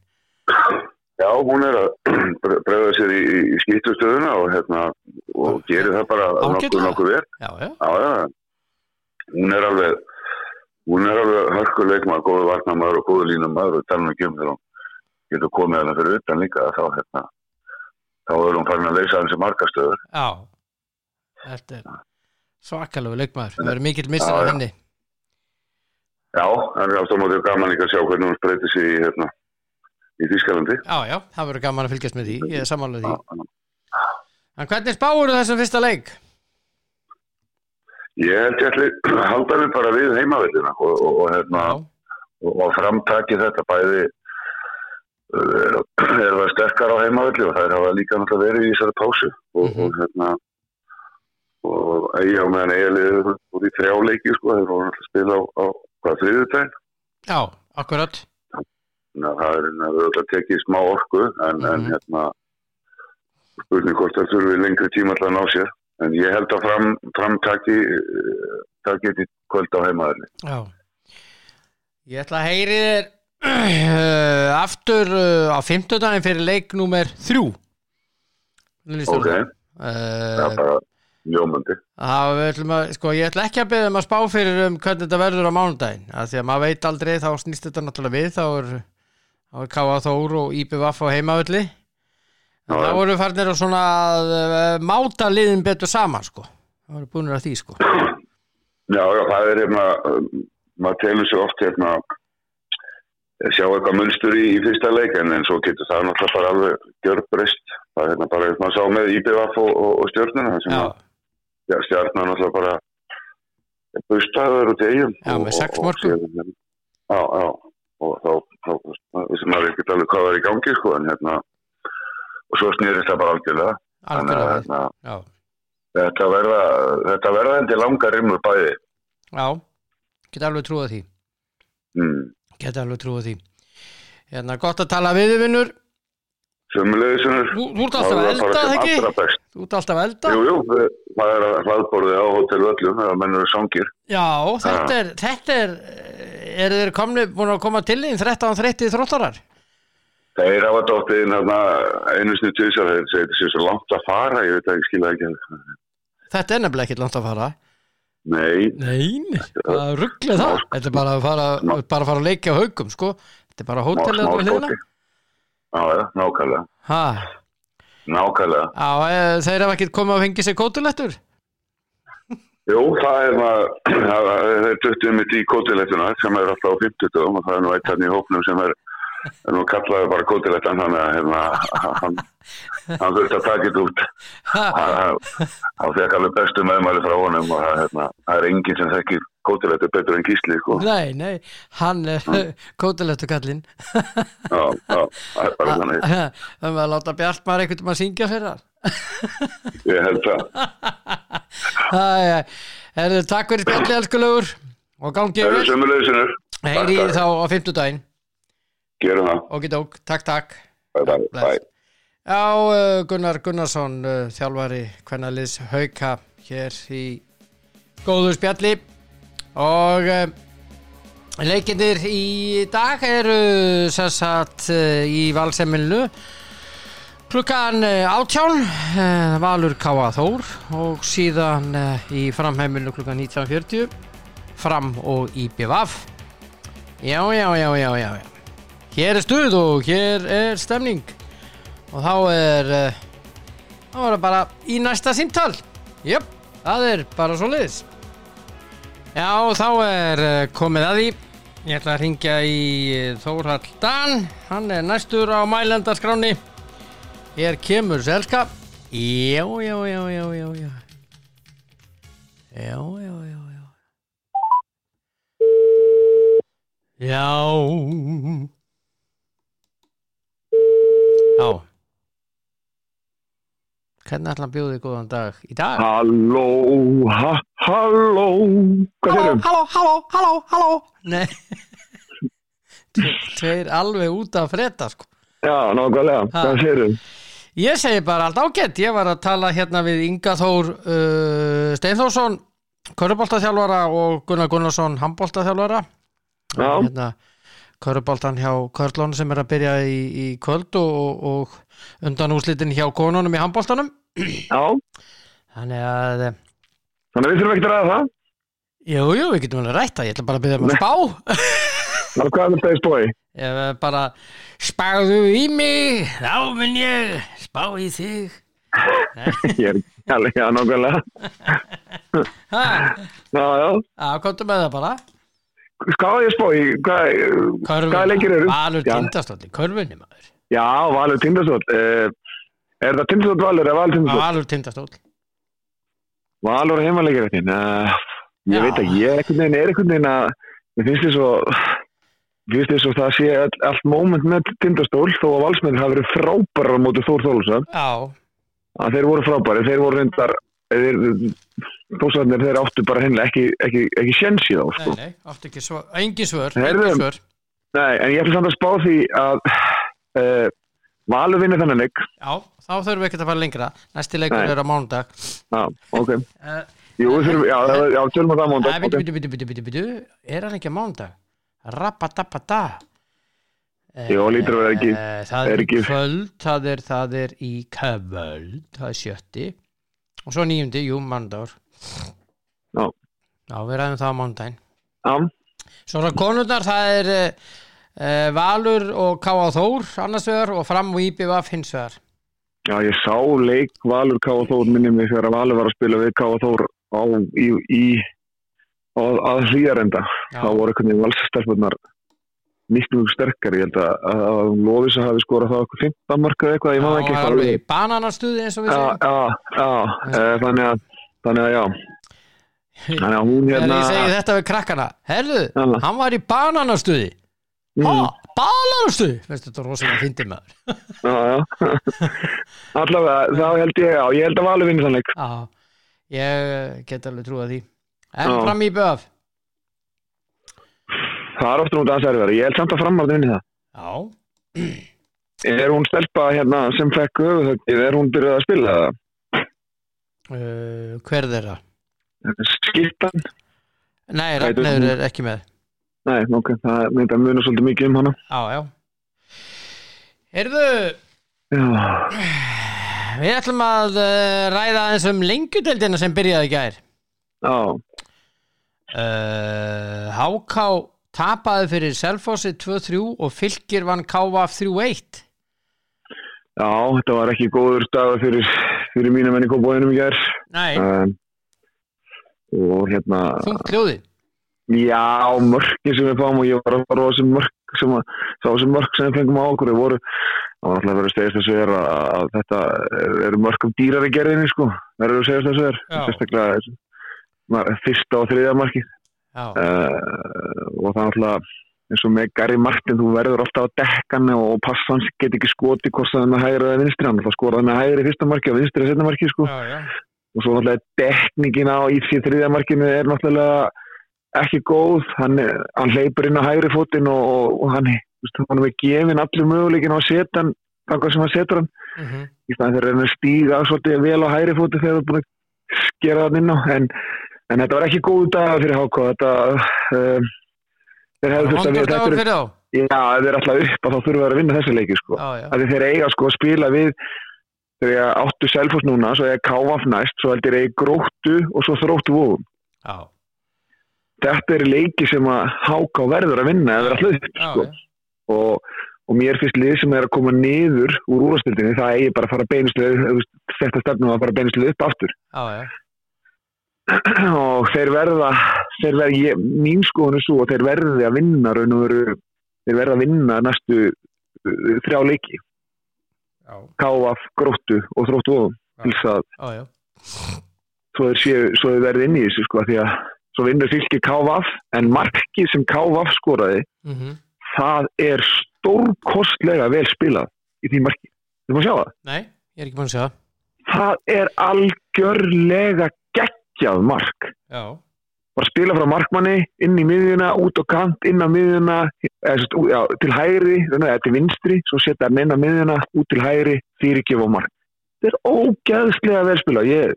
Já, hún er að [clears throat] bre- bregða sér í, í- skýttustöðuna og, hérna, og gerir það bara nokkuð nokkuð vel. Já, já, Já, já, hún er alveg, hún er alveg hörkuleikmaður, góðu varnamaður og góðu línamaður og tala um ekki um þegar hún getur komið hana fyrir utan líka þá, hérna, þá er hún farin að leysa hans í markastöður. já. Þetta er svakalegu leikmaður. Það verður mikill missar Já, af henni. Já, það er aftur móti gaman líka að sjá hvernig hún spreytir sig í, hérna, í Þískalandi. Já, já, það verður gaman að fylgjast með því. Ég er samanlega því. En hvernig spáur þessum fyrsta leik? Ég held ég að halda mig bara við heimavillina og, og, og, hérna, og, framtaki þetta bæði uh, er það sterkar á heimavilli og það er hafa líka náttúrulega verið í þessari pásu og, Mhm. og hérna og eiga á meðan liður út í þrjáleiki sko, þeir voru náttúrulega að spila á, á hvað þriðutæn já, akkurat Ná, það er er auðvitað tekið smá orku en, en Mhm. hérna spurning hvort það þurfi lengri tíma alltaf að ná sér en ég held að fram, framtaki uh, taki þetta í kvöld á heimavilli Já. Ég ætla að heyri þér uh, [clears throat] aftur uh, á fimmtudaginn fyrir leik númer þrjú. Hvernig líst þér á ok, það? það er Uh, bara ljómandi. Það að, sko, ég ætla ekki að beða um að spá fyrir um hvernig þetta verður á mánudaginn. Að því að maður veit aldrei, þá snýst þetta náttúrulega við þá er, er K.A. Þór og IPVF á heimavalli þá já. voru farnir að svona uh, máta liðin betur saman, sko það voru búinir að því, sko Já, já, það er hérna, um, maður telur sér oft hérna, sjá eitthvað munstur í, í fyrsta leik en, svo getur það náttúrulega bara alveg gjörbreyst. Það er hérna bara, maður sá með IBF og, og, og stjórnuna, það sem að já, stjórnuna náttúrulega bara bustaður og tegjum. Já, með sex mörkum. Já, já, og þá, þá, þá vissum maður ekkert alveg hvað var í gangi, sko, en hérna, og svo snýrist það bara algjörlega. Þannig að algjörlega hérna, Já, þetta verða, þetta verða endi langar rimur bæði. já, geta alveg trúið því Mm. geta alveg trúið því Hérna, gott að tala við vinnur Sömulegðisunur. Þú þú ert alltaf að elda, það ekki? Þú ert alltaf að elda Jú, jú, það er að hlaðborðið á Hotel Völlum, það mennur sangir. Já, þetta er, þetta er eru þeir komni, búin að koma til þín 13-30 þróttarar? Þeir hafa dóttið hérna einu snu tvisar, þeir segir þetta sé svo langt að fara, ég veit ekki, skilja ekki. Þetta er nefnilega ekkert langt að fara Nei, Nei, það ruggli það Þetta er bara að fara, bara að fara að leikja á haugum sko. Þetta er bara hótelið hliðina skoti. Já, já, nákvæmlega, Ha, nákvæmlega. á, e, þeir hafa ekkert komið að fengi sér kótulettur Jú, það er maður, [clears throat] það er- tuttuð mitt í kótilettuna sem er alltaf á 50 og það er nú eitt hann í hópnum sem er, er nú kallaði bara að hérna, hann, hann þurfti að taka þetta út. Ha, hann fekk alveg bestu meðmæli frá honum og það, hérna, það er enginn sem þekkir kótilettu betur en gísli sko. Nei, nei, hann er kótulettu kallinn. Já, já, það er bara þannig. Það með að láta Bjartmar einhvern veginn að syngja fyrir hann. Ég held það. Æ, Herðu, takk fyrir spjalli, elskulegur og gangi það eru yfir sömulegðisunur Heyri þá á fimmtudaginn gerum það, Okidók, takk, takk. Bye bye, bye. Já, uh, Gunnar Gunnarsson uh, þjálfari kvennaliðs Hauka hér í góðu spjalli. Og uh, leikindir í dag eru sem sagt uh, í valsemminu klukkan uh, Valur Káa Þór og síðan í framheiminu klukkan 19.40 fram og IBVF já, já, já, já, já, já hér er stuð og hér er stemning. Og þá er uh, þá er það bara í næsta símtal. Jöp, það er bara svo liðis já, þá er uh, komið að því. Ég ætla að ringja í uh, Þórhall Dan. Hann er næstur á mælendaskráni hér kemur selska. Já, já, já, já, já já. Já, já, já, já. Já Já. Hvernig ætla hann bjóði góðan dag? Í dag? Halló, ha, halló, Halló, halló, halló, halló, halló. Nei. Tve- [laughs] Tveir alveg út af freda sko. Já, nákvæmlega, hvað sérum? Ég segi bara allt ágætt. Ég var að tala hérna við Inga Þór uh, Steinþórsson Köruboltaþjálfara og Gunnar Gunnarsson Hamboltaþjálfara Já. hérna, Köruboltan hjá Körlón sem er að byrja í, í kvöld og, og, undan úslitin hjá konunum í handboltanum Já, þannig að eh, þannig að við þurfum ekki að ræða það. jú, jú, við getum alveg rætt það ég ætla bara að byrja um að spá Það er hvað er þetta í spói? [laughs] ég er bara spáðu í mig þá mun ég spá í þig [laughs] Ég er alveg, já, nákvæmlega. [laughs] Já, já. já, komdu með það bara Hvað er ég spói? Hvað, Körfun, hvað leikir eru? Valur Já. tindastótti, körfunni maður Já, Valur Tindastóll. Uh, er það Tindastóll Valur eða Valur Tindastóll? Valur tindastóll Valur heimaleikir þetta. Uh, ég Já. veit ekki, ég er einhvern veginn, er veginn að, ég finnst þess að, finnst þess að það sé all, allt moment með Tindastól þó að valsmennir hafa verið frábærar á móti Þór Þólusson. já, Að þeir voru frábæri, þeir voru reyndar, þeir, Þórsarnir þeir áttu bara hennilega ekki, ekki, ekki sjensi þá, sko. nei, nei, áttu ekki svör engin svör, engin svör Nei, en ég ætla samt að spá því að uh, Valur vinni þannig leik. já, þá þurfum við ekki að fara lengra næsti leikur er á mánudag Já, ok. uh, Jú, þurfum, já, já, tölum við það mándag. Nei, bitu, bitu, bitu, bitu, bitu, er hann ekki á mánudag? Rappadappada Jó, lítur að vera ekki- Það er í kvöld, það er, sjötti og svo níundi, jú, mánudagur Já. Já, við ræðum það á mánudaginn Já, Svo er konurnar, það er uh, Valur og K.A. Þór annars vegar og fram og IBVF hins vegar já, ég sá leik Valur K. Þór minni mig þegar Valur var að spila við K. Þór á, í, í á, að hlýjarenda. Já. Þá voru einhvern veginn valsastelpunar miklu mjög sterkari. Ég held að, að Lófisa hafi skorað það okkur 15 marka eitthvað, ég maður ekki Já, alveg í bananastuði eins og við Já, segjum já, já, e, þannig að, þannig að já, þannig að hún Þegar hérna, ég segi þetta við krakkana Herðu, Já. hann var í bananastuði mm, bananastuði Veistu þetta er rosalega fyndið já, já, [laughs] allavega, þá held ég, já, ég held að Valur vinni þannig. Já, ég get alveg trúið því En Já. fram í BF Það er ofta aðeins erfiðar. Ég held samt að framar vinni það. Já, Er hún stelpa hérna sem fekk höfuðhöggið, er hún byrjuð að spila það? Uh, hver þeirra? Skiptan? Nei, hún? er ekki með Nei, ok, það munar svolítið mikið um hana. Já, já Heyrðu, Já, við ætlum að uh, ræða aðeins um lengjudeldina sem byrjaði gær já, uh, HK tapaði fyrir Selfossi 2-3 og Fylkir vann KVF 3-1 já, þetta var ekki góður dagur fyrir, fyrir mína menni kópóinum í gær. Nei, Um, og hérna, þungt hljóði já, mörkin sem við fáum og ég var að fara á þessum mörk sem að, sá þessum mörk sem við fengum á okkur, þau voru, það var alltaf að vera að stegast þessu er að, að þetta eru mörkum dýrar í gerðinni, sko, verður að segja er, Já. sérstaklega fyrsta og þriðja markið. Já, uh, og það er alltaf eins og með Gary Martin, þú verður alltaf á dekkan og passa hans get ekki skoti hvort það er með hægri eða vinstri, hann skoraði með hægri í fyrsta marki og vinstri í setna marki sko. já, já. Og svo náttúrulega dekningin á í því þriðja markinu er náttúrulega ekki góð, hann, hann hleypur inn á hægri fótinn og, og, og hann, veist, hann er með gefin allir möguleikin á hann þangað sem hann setur hann. Mhm. í staðan þegar hann stíga svolítið vel á hægri fóti þegar það er búin að skera hann inn á. En, en þetta var ekki góð dag fyrir HK þetta um, þeir hefðu þurft að Vondur við dagur fyrir þá já, ef þeir alltaf upp þá þurfa þeir að vinna þessi leiki sko. Já, já, þeir eiga sko að spila við þegar áttu selfos núna svo eiga káaf næst, svo heldur eiga gróttu og svo þróttu vóðum já, þetta er leiki sem að HK verður að vinna ef þeir alltaf upp sko. og, og mér finnst lið sem er að koma niður úr úrvastildinni, það eigi bara að fara beinuslið þetta stefnum að fara beinuslið upp aftur já, já. Og þeir verða, þeir verða ég, mín skoðun er svo að þeir verði að vinna raun og veru, þeir verða að vinna næstu uh, þrjá leiki. Káaf, gróttu og þróttu ofum til þess að já, já. svo þeir, séu, svo þeir verði inn í þessu sko því að svo vinnur fylki káaf en markið sem káaf skoraði Mm það er stórkostlega vel spilað í því marki. Þú má sjá það? Nei, ég er ekki búin að segja það er algjörlega geggjað mark. Já, bara spila frá markmanni inn í miðjuna, út á kant, inn á miðjuna eða, já, til hægri eða til vinstri, svo setja hann inn á miðjuna út til hægri, fyrirgjöf og mark. Þetta er ógeðslega vel spila ég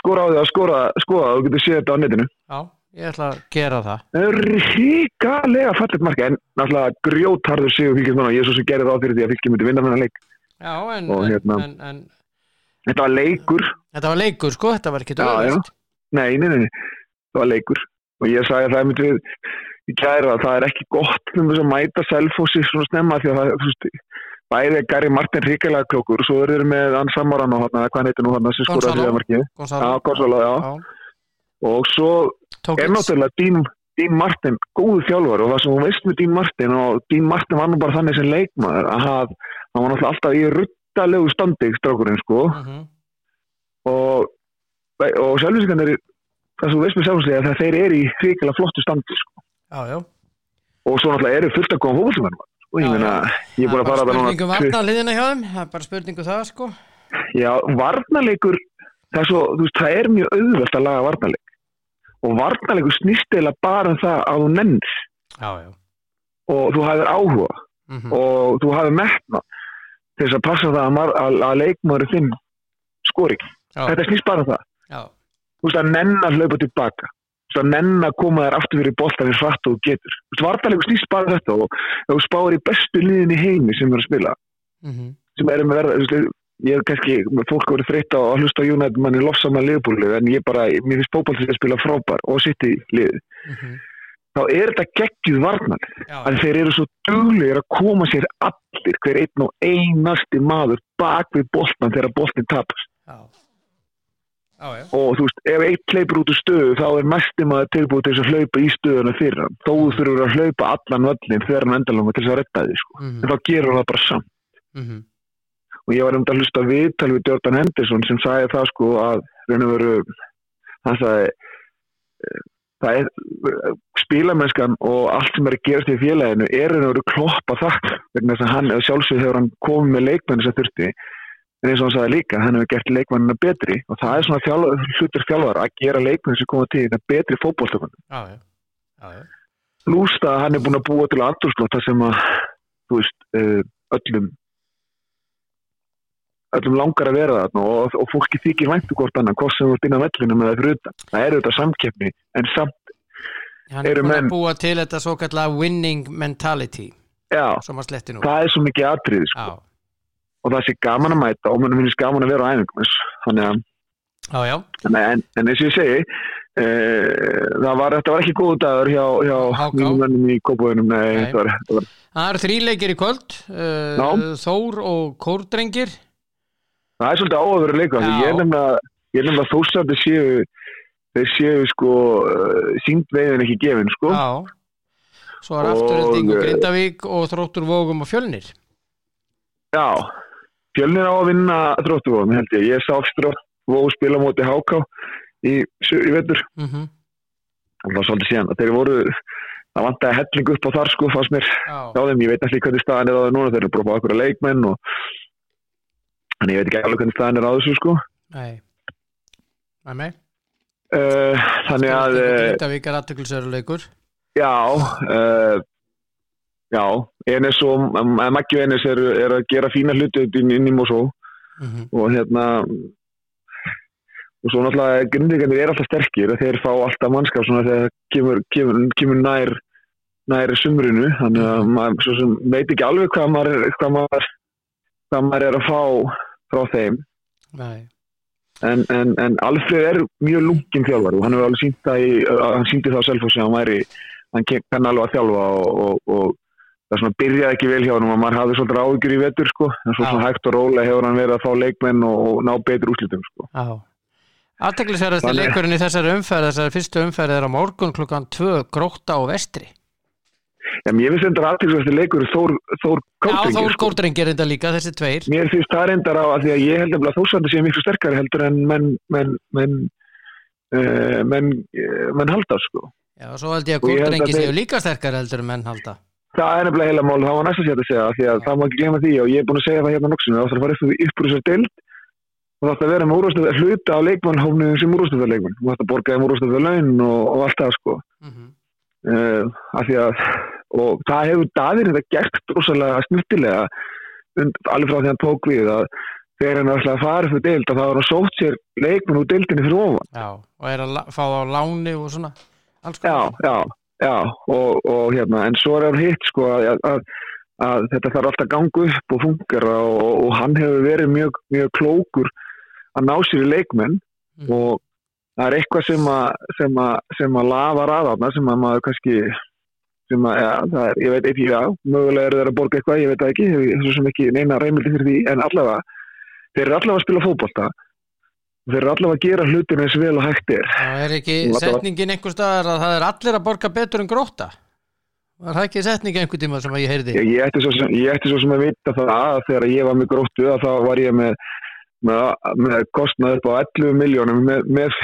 skora á því að skora, skoða þú getur séð þetta á netinu. Já, ég ætla að gera það. Það er ríkalega fallet marki en náttúrulega grjótarður sigur fylgjum ég er svo sem gerir það fyrir því að fylgjum myndi vinna þennan leik. Já, en, Og en, hérna- en, en Þetta var leikur, þetta var leikur sko, þetta var ekki döðvist nei, nei, nei, það var leikur og ég sagði að það myndi við í kæra að það er ekki gott um þess að mæta selfossi svona snemma því að það þú veist, bæði er Gary Martin ríkalega klokkur og svo eru þeir með Ann Samaran og hann, hvað heitir nú hann sem skoraði Gonzalo. því að markið. Já, Gonzalo, já. og svo er náttúrulega Dean Martin góðu þjálfur og það sem hún veist með Dean Martin og Dean Martin var nú bara þannig sem leikmaður að hann var náttúrulega alltaf í ruttalegu standi strákurinn sko Mhm. og, og sjálfsvískan er það sem þú veist með sjálfsvíslega að þeir eru í hrikalega flottu standi sko. Já, já. Og svo náttúrulega eru fullt að koma fókvöldsumennum og ég meina, ég er búin að Það fara bara það spurningu núna varnarliðina hjá þeim. Það er bara spurningu það sko. Já, varnarleikur það er, svo, veist, það er mjög auðvelt að laga varnarleik. Og varnarleikur snýst eða bara um það að þú nennir. Og þú hafðir áhuga. Mm og þú hafðir metna til þess að passa það að, að, að leikmaður þinn skori Þetta snýst bara um það. Já, Þú veist að nenn að hlaupa tilbaka. Þú veist að nenn að koma þér aftur fyrir boltan fyrir hratt og getur. Þú veist, vartalega snýst bara um þetta og þú spáir í bestu liðin í heimi sem er að spila, mhm, sem er með verða, þú veist, ég er kannski, fólk voru þreytt á að hlusta United manni lofsama liðbúlu, en ég bara, mér finnst bókbalt að spila frábær og sitt í lið. mhm Þá er þetta geggjuð varnar. Já, að þeir eru svo duglegir að koma sér allir, hver einn og einasti maður bak við boltan þegar boltin tapast Já, já. Og þú veist, ef eitt hleypur út úr stöðu þá er næsti maður tilbúið til að hlaupa í stöðuna fyrir hann, þó þú þurfur að hlaupa allan völlin þegar hann endalanga til þess að retta því sko. mhm, en þá gerur hann það bara samt. Mhm, og ég var um að hlusta viðtal við Jordan Henderson sem sagði það sko að veru hann sagði eh, það er spílamennskan og allt sem er að gerast í félaginu er raun og veru kloppa vegna þess að hann, sjálfsög hefur hann komið með leikmenn þess að þurfti en eins og hann sagði líka, hann hefur gert leikmennina betri og það er svona þjálfar, hlutur þjálfar að gera leikmenn sem koma til þetta betri já lústa hann er búin að búa til andurslóta sem að þú veist, uh, öllum öllum langar að vera þarna og, og fólki þykir væntu hvort annan, hvort sem þú ert inn á vellinu með það fyrir utan. Það er auðvitað samkeppni en samt, Hann er Eru búin menn- að búa til þetta svo kallar winning mentality já, það er svo mikið atrið sko. Og það sé gaman að mæta og mér finnst gaman að vera á æfingum þannig að, já, já. En, en, en eins og ég segi uh, það var, var ekki góð dagur hjá, hjá mennum í Nei. þetta var, Það eru þríleikir í kvöld Já. Þór og Kórdrengir. Það er svolítið Já. ég er nefnilega, er nefnilega þósandi séu þeir séu sko uh, sínd veiðin ekki gefin sko. Já. Svo er afturölding og eh, Grindavík og Þróttur Vógum og Fjölnir. Já, fjölnir á að vinna þróttuvóðum held ég. Ég sá þróttuvóð spila móti HK í, í vetur. mm Það var svolítið síðan. Þeir voru, það vantaði helling upp á þar sko, fannst mér á þeim. Ég veit ekki hvernig staðan er á það núna. Þeir eru bara á okkur að leikmenn og þannig ég veit ekki alveg hvernig staðan er á þessu sko. nei Nei, nei Uh, þannig að, og Grindavík er aðtökulsöruleikur já, uh, já, Enes og um, Maggi og Enes eru er að gera fína hluti inn, í Mosó. mm -hmm. og hérna og svo náttúrulega grindvíkarnir er alltaf sterkir og þeir fá alltaf mannskap svona þegar kemur, kemur, kemur nær nær sumrunu þannig að maður svo sem veit ekki alveg hvað maður, er- hvað maður, hvað maður er að fá frá þeim en, en, en Alfred er mjög lungin þjálfar og hann hefur alveg sínt það í, hann sýndi það sjálf sem hann væri hann kann alveg að þjálfa og, og, og það er svona byrjaði ekki vel hjá hann og maður hafði svolítið áhyggjur í vetur sko en svo Já. svona hægt og rólega hefur hann verið að fá leikmenn og, og ná betur úrslitum sko Já Aðtökulsörusti Þannig- leikurinn í þessari umferð þessari fyrstu umferð er á morgun klukkan 2 gróta á vestri Já, mér finnst þetta aðtilsvæmstu leikur Þór, Þór Já, Kótringir Þór sko. Kórdrengir þetta líka, þessi tveir Mér finnst það reyndar á að því að ég held að Þórsandi sé miklu sterkari heldur en menn menn, menn, uh, menn, uh, menn halda sko. Já, svo held ég að Og ég þeir- séu líka sterkar heldur en menn halda Það er nefnilega heila mál, það var næsta sér að segja því að það má ekki glema því og ég er búin að segja það hérna noksinu þá þarf að fara upp, upp úr þessar deild og það þarf að vera með úrvastöðu hluta á leikmannhófnu sem úrvastöðu leikmann og þetta borgaði úrvastöðu laun og, og allt það sko. Mm -hmm. uh, af því að og það hefur Davíð þetta gert rosalega snirtilega und, alveg frá því hann tók við að þegar hann ætlaði að fara fyrir deild að það var hann sótt sér leikmenn úr deildinni fyrir ofan. Já, og er að fá það á láni og svona Já, já, já og, og hérna, en svo er hann hitt sko að, að, að þetta þarf alltaf að ganga upp og fungera og, og hann hefur verið mjög, mjög klókur að ná sér í leikmenn Mm. og það er eitthvað sem að, sem að, sem að þarna sem að maður kannski sem að, ja, er, ég veit ekki, já, mögulega eru þeir að borga eitthvað, ég veit það ekki, svo sem ekki neina reymildi fyrir því, en allavega þeir eru allavega að spila fótbolta og þeir eru allavega að gera hlutin eins vel og hægt er. Það er ekki setningin einhver staðar að það er allir að borga betur en gróta Var það ekki setningi einhver tíma sem ég heyrði? ég, ég, ætti svo sem, sem að vita það að þegar ég var með gróttu að þá var ég með, með, með kostnað upp á 11 miljónum með, með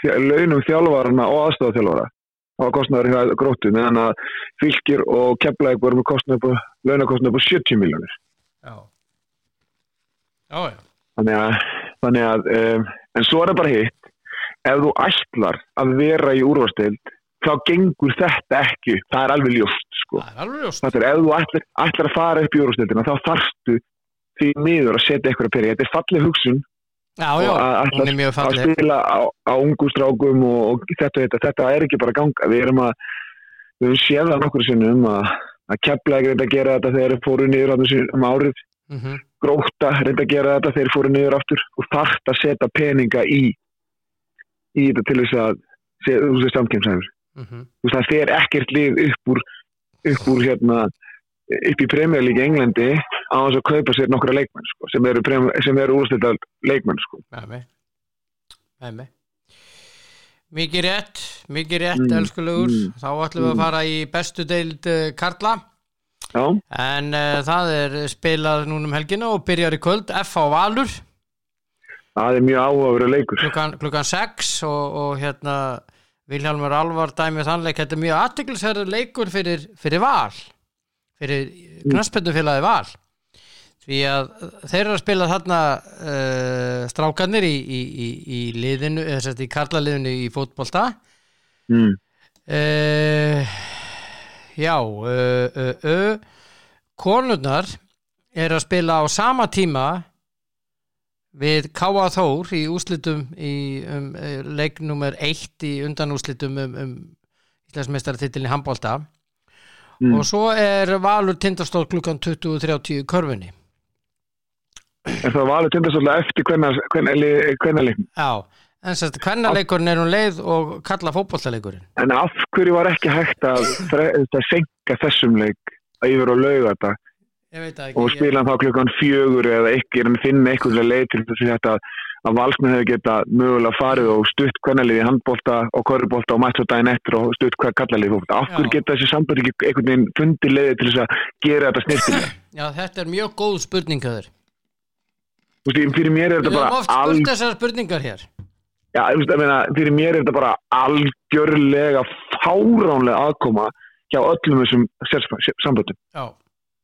þjá- launum þjálfarana og aðstofaþjálfara það var kostnaður hjá gróttu meðan að fylgir og keflaðið voru með kostnað upp á, launakostnað upp á 70 miljónir Já. Já, já. Þannig að, þannig að um, en svo er það bara hitt. Ef þú ætlar að vera í úrvarstild þá gengur þetta ekki það er alveg ljóst sko. Er alveg ljóst. Þetta er ef þú ætlar, ætlar að fara upp í úrvastildina þá þarftu því miður að setja eitthvað peri þetta er fallið hugsun. Já, já, að, hún er mjög að fallið spila á, á ungustrákum og, og þetta, þetta, þetta er ekki bara að ganga. Við erum að við höfum séð það nokkur sinnum að, að kepla ekki reynda að gera þetta þegar þeir fóru niður þarna sin- um árið mm gróta reynda að gera þetta þeir fóru niður aftur og þarft að setja peninga í í þetta til þess að þú veist samkemsæður -hmm. þú veist það fer ekkert lið upp úr upp úr hérna upp í premjörlíki Englandi á þess að kaupa sér nokkra leikmenn sko, sem eru, eru úrstættar leikmenn sko. Með mig Mikið rétt, mikið rétt, Mm, elskulegur mm, Þá ætlum við að mm. fara í bestu deild uh, Karla já, En uh, það er spilað núna um helgina og byrjar í kvöld F á Valur. Það er mjög áhugaveru leikur. Klukkan, klukkan 6 og, og hérna Vilhjálmur Alvar dæmið þannleik þetta er mjög aðteglisverður leikur fyrir, fyrir val fyrir knaspendufélagi val. Því að þeir eru að spila þarna uh, strákanir í, í, í, í liðinu eða sérst í karlaliðinu í fótbolta. Mm. uh, já uh, uh, konurnar eru að spila á sama tíma við K.A. Þór í úslitum í um, eh, leik nummer 1 í undanúslitum um, um Íslandsmeistaratitilin í handbólta Mm. og svo er Valur tindastól klukkan 20.30 í körfunni en það var alveg tindastóðlega eftir hvernig leikum já, en sérst kvennaleikurinn er hún leið og kalla fótbollaleikurinn en af hverju var ekki hægt að, að senka þessum leik yfir og lauga þetta ég það og ekki spila hann þá klukkan fjögur eða ekki en finna einhverja leið til þess að að valsmenn hefur geta mögulega farið og stutt kvennalið í handbólta og korrubólta og mætt svo daginn eftir og stutt hvað kallalið fólk. Af hverju geta þessi samband ekki einhvern veginn fundi leiði til þess að gera þetta snirtilega? [clears throat] já, þetta er mjög góð spurning höður Þú veist, fyrir mér er við þetta höfum bara oft al... spurt þessar spurningar hér Já, ég meina, fyrir mér er þetta bara algjörlega fáránlega aðkoma hjá öllum þessum samböndum. já,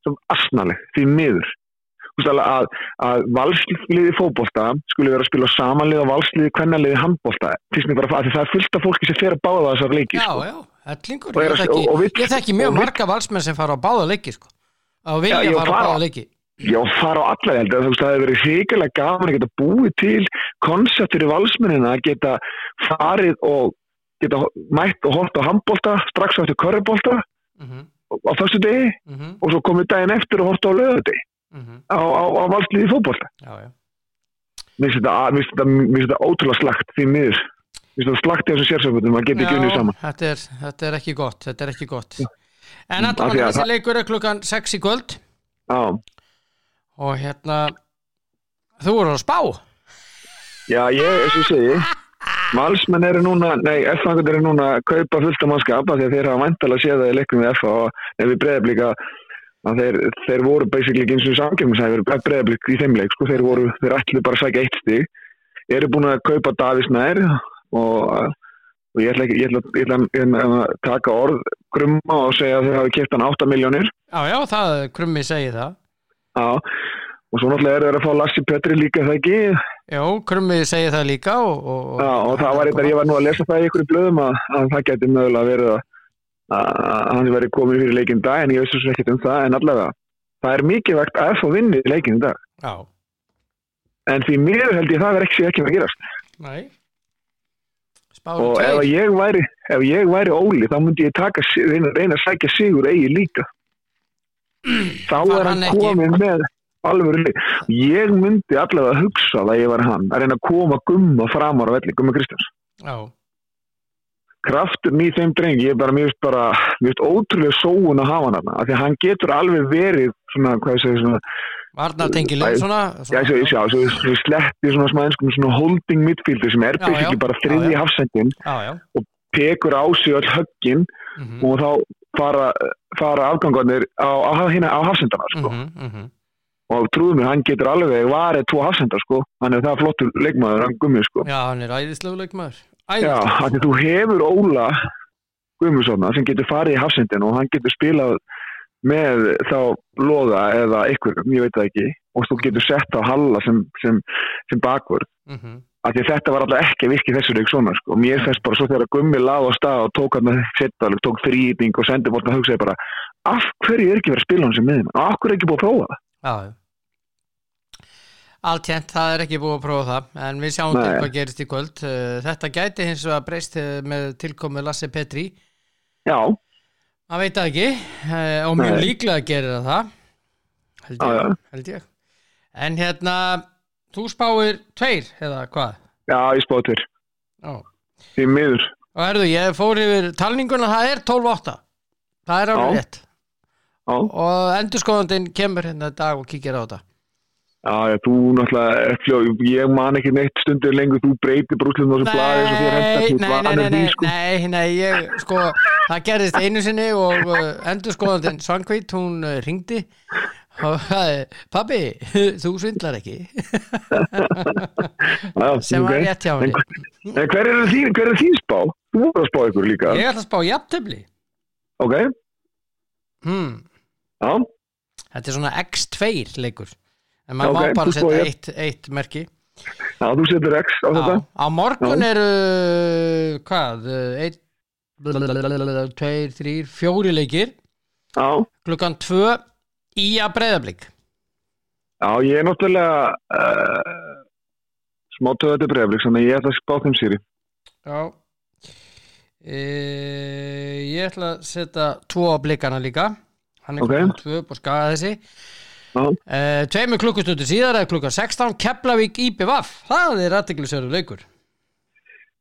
Sem asnaleg, því miður. Þú veist, alveg að, að valsliði fótbolta skulle vera að spila samanlið á valsliði kvennaliði að því það er fullt af fólki sem fer að báða þessar leiki, já, sko. já, Og er ég að- þekki, og- og mjög og marga valsmenn sem fara á báða leiki sko. og vilja Já, fara fara- báða leiki Já, fara á alla held að þú veist, það hefur verið hrigalega gaman að geta búið til koncept fyrir valsmennina að geta farið og geta mætt og hort á handbolta strax eftir körubólta mm á fyrstu degi -hmm, og svo komið daginn eftir og hort á lögadegi mm á, á, á valsliði já, Mér finnst þetta, ótrúlega slagt því miður. Mér finnst þetta slagt í þessum sérsöfundum að geta ekki unnið saman. þetta er, þetta er ekki gott þetta er ekki gott. En Mm, þetta af því að þessi það- leikur klukkan 6 í kvöld. Já, og hérna þú voru að spá? Já ég, eins og ég segi, valsmenn eru núna, nei, F-fangur eru núna að kaupa fullt af mannskap af því að þeir hafa væntalega séð það í leikum við F og ef við breyðablíka að þeir, þeir voru basically ekki eins og samkjöfnisæfur breyðablík í þeim leik, sko, þeir voru, þeir ætlu bara að sækja eitt stig. Eru búin að kaupa Davís nær og, og ég ætla ég ætla, ég ætla, ég ætla að taka orð grumma og segja að þeir hafi keipt hann 8 miljónir já, já, það krummi segi það Já, og svo náttúrulega eru þeir að fá Lassi Petri líka það ekki? Já, krummi segi það líka og, og, Já, og það var eitthvað, ég var nú að lesa það í ykkur blöðum að, að það geti mögulega verið að, að hann verið komið fyrir leikinn dag en ég veist svo ekkert um það en allavega það er mikilvægt að FH vinni í dag. Já, en því mér held ég það verið ekki ekki að gerast. Næ Báru og ef ég væri ef ég væri Óli þá myndi ég taka, reyna, reyna að sækja sigur eigi líka þá er hann hann ekki- komin með alveg leik. Ég myndi allavega að hugsa það að ég var hann að reyna að koma gumma framar á velli, gumma Kristjáns. Já, krafturinn í þeim dreng, ég bara mér finnst bara, mér finnst ótrúlega sóun að hafa hann þarna, af því að hann getur alveg verið svona, hvað ég segi, svona varnartengileg Æ, svona, já, já, svo, svo sletti svona smá einskum svona holding midfielder sem er basically já. bara þriði hafsendin já. tekur á sig öll höggin Mhm, og þá fara, fara afgangarnir á, á, á hafsendana sko. mhm, mhm. og trúðu mér, hann getur alveg varið tvo hafsendar sko, hann er það flottur leikmaður, hann gummi sko. Já, hann er æðislegu leikmaður Já, af því þú hefur Óla Guðmundssonar sem getur farið í hafsendin og hann getur spilað með þá loga eða einhverjum, ég veit það ekki og þú getur sett á Halla sem, sem, sem bakvörð af því að þetta var alltaf ekki virki þessu leik svona sko. og mér fannst bara svo þegar Gummi lág á stað og tók hann að setja, tók þrýting og sendi bort að hugsa ég bara af hverju er ekki verið að spila hann sem miðum og af hverju er ekki búið að prófa það? Já, Alltjent, það er ekki búið að prófa það en við sjáum Nei. hvað gerist í kvöld. Uh, Þetta gæti hins vegar breyst uh, með tilkomu Lasse Petri. Já, Það veit það ekki uh, og mjög líklega gerir það. Held ég, held ég. En hérna, þú spáir tveir eða hvað? já, ég spáði til Já því miður. Og erðu, ég fór yfir talninguna, það er 12-8 Það er alveg rétt. Já, Og endurskoðandinn kemur hérna í dag og kíkir á þetta. Já, já, þú náttúrulega ég man ekki neitt stundir lengur þú breytir brúslum á þessu eins og þér hentar, Nei, nei, nei, nei, sko. nei, nei, ég, sko, það gerðist einu sinni og uh, endurskoðandinn Svankvít, hún uh, ringdi og pabbi, [laughs] þú svindlar ekki, [laughs] sem var rétt hjá En henni. En hver er þín, hver er þín spá? Þú voru að spá ykkur líka Ég ætla að spá jafntöfli. Ok, Hmm. já, Þetta er svona X2 leikur, en maður Ok, má bara setja eitt, eitt merki. já, þú setur X á þetta Já, á morgun Já. eru, hvað, uh, einn, tveir, þrýr, fjóri leikir, Já, klukkan tvö í að breyðablík. já, ég er náttúrulega uh, smá töðu til breyflik, þannig að ég ætla að spá þeim sýri Já. E, Ég ætla að setja tvo á blikana líka. Hann er klukkan tvö upp og skaga þessi. E, Tveimur klukkustundu síðar eða klukkan 16 Keflavík IPVAF Það er aðteglisverður leikur.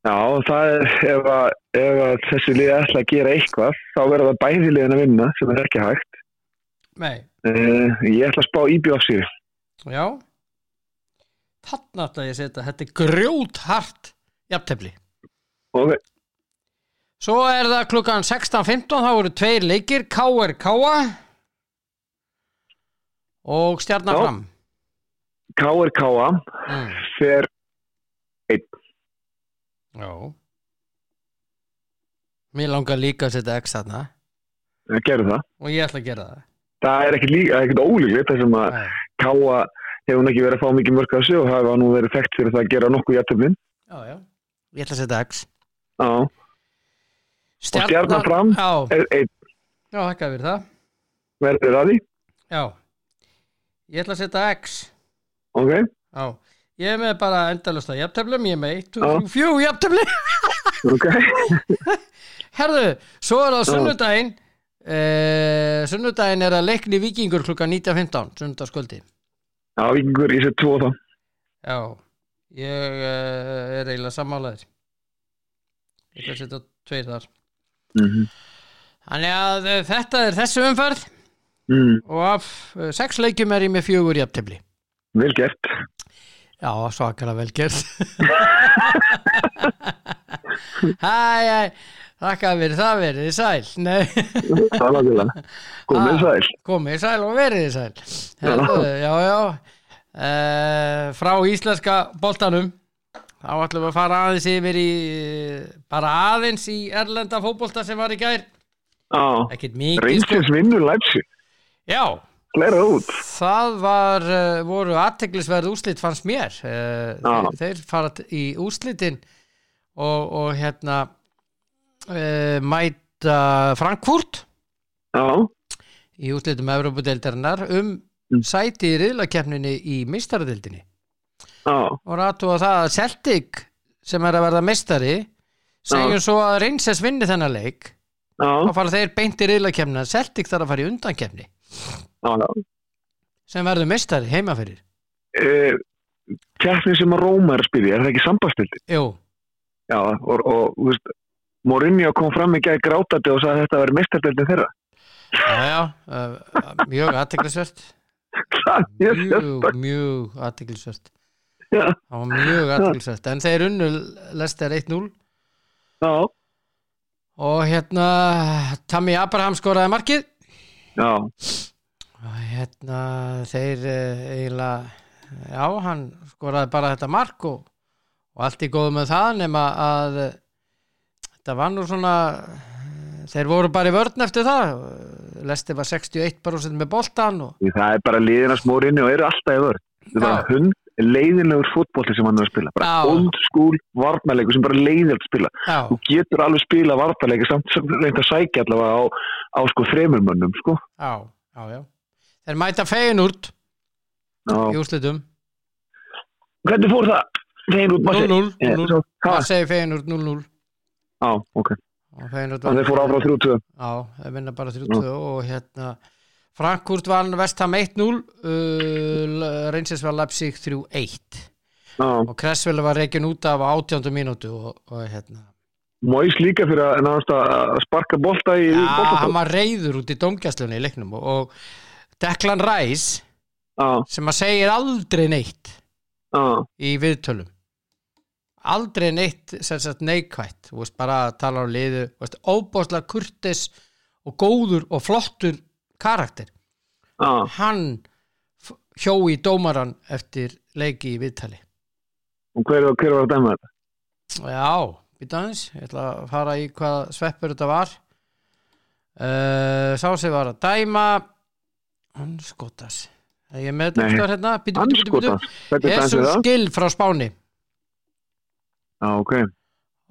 Já, það er ef, að, ef að þessi lið ætla að gera eitthvað þá verður það bæði liðin að vinna sem er ekki hægt Nei, uh, Ég ætla að spá IBF sýri já. Þarna ætla ég að setja Þetta er grjót hart Jafntefli. Ok, Svo er það klukkan 16.15 þá eru tveir leikir KRK og Stjarnar fram. KRK mm. fer Já. Mér langar líka að setja X þarna. Að gera það. Og ég ætla að gera það Það er ekkert, ólíklegt þessum að. Káa hefur hún ekki verið að fá mikið mörg á sig og hafa nú verið þekkt fyrir það að gera nokkuð jættöflin Já, já. Ég ætla að setja X. Já, Stjarnan fram? Já, er, já, þakka fyrir það. Verður að því? Já. Ég ætla að setja X. Ok, Já. Ég er með bara endalust að jafnteflum, ég er með 1, 2, Já. 3, 4 jafntefli. Ok. [laughs] Herðu, svo er það sunnudaginn eh, Sunnudaginn er að leikni vikingur klukkan 19.15 Sunnudagskvöldi. Já, vikingur í sér tvo þá. Já, ég uh, er eiginlega sammálaður. Ég að setja tveir þar. Mm -hmm. Þannig að uh, þetta er þessu umferð. Mm, og af uh, sex leikjum er ég með fjögur jafntefli. Vel gert. Já, svakalega vel gert. [laughs] Hæ, hæ Þakka fyrir það verið sæl. Það er náttúrulega Komið Ah. sæl. komið sæl og verið þið sæl. Herðu, Já, já. Uh, Frá íslenska boltanum. Þá ætlum við að fara aðeins yfir í bara aðeins í erlenda fótbolta sem var í gær. Ekkert mikið sko. Reynsins vinnur Leipzig. Já, það var, uh, voru aðteglisverð úslit fannst mér. Já. þeir, þeir fara t- í úslitin og, og hérna uh, mæta Frankfurt. Já, í úslitum Evropadeildarinnar um Mm. sæti í riðlakefninni í mistaradeildinni já, og rættu að það að Celtic sem er að verða mistari segjum svo að Reynsess vinni þennan leik. Já, þá fara þeir beint í riðlakefni en Celtic þarf að fara í undankefni já, já. sem verður mistari heima fyrir. E, keppni sem að Róma er að spila í, er það ekki sambastildi? Jú, Já, og, og veist, Mourinho kom fram í gæði grátandi og sagði að þetta verið mestardeldin þeirra. já, já uh, mjög Það er mjög, sérstakt. mjög aðteglisvert Já, það var mjög aðteglisvert en þeir unnu Lester 1-0 já, og hérna Tammy Abraham skoraði markið. Já, og hérna þeir uh, eiginlega já, hann skoraði bara þetta mark og, og allt í góðu með það nema að þetta var nú svona þeir voru bara í vörn eftir það Lesti var 61% með boltan og það er bara liðina smórinni og eru alltaf í vörð. Bara Já. hund leiðinlegur fótbolti sem hann er að spila. Bara school varnarleikur sem bara leiðilegt spila. já, Þú getur alveg spila varnarleikur samt samt reynd að sækja allavega á, á sko þremurmönnum, sko. já, já, já þeir mæta Feyenoord Já. í úrslitum Hvernig fór það? Þeir út, 0-0 Eh, 0-0. svo- það Ha? segir Feyenoord 0-0 Já, ok. Þannig fór áfram 3-2. Já, þeir vinna bara 3-2 og hérna Frankfurt vann Vestham 1-0 uh, Reynsins var Leipzig 3-1 Já. og Kressville var reikin út af á 18. mínútu og, og hérna Móis líka fyrir að, að sparka bolta í Já, bolta. hann var reyður út í domgjastlunni í leiknum og, og Declan Rice Já, sem að segir aldrei neitt já, í viðtölum aldrei neitt sagt neikvætt. Veist bara að tala á liðu óbáslega kurtis og góður og flottur karakter. Já. hann hjó í dómaran eftir leiki í viðtali. Og hver, hver var að dæma þetta? já, býta aðeins ég ætla að fara í hvað sveppur þetta var. Uh, sá sem var að dæma hann skotas ég með Nei, þetta hérna. Hvernig dæmstu Jesus það? Gill frá Spáni Já, ok.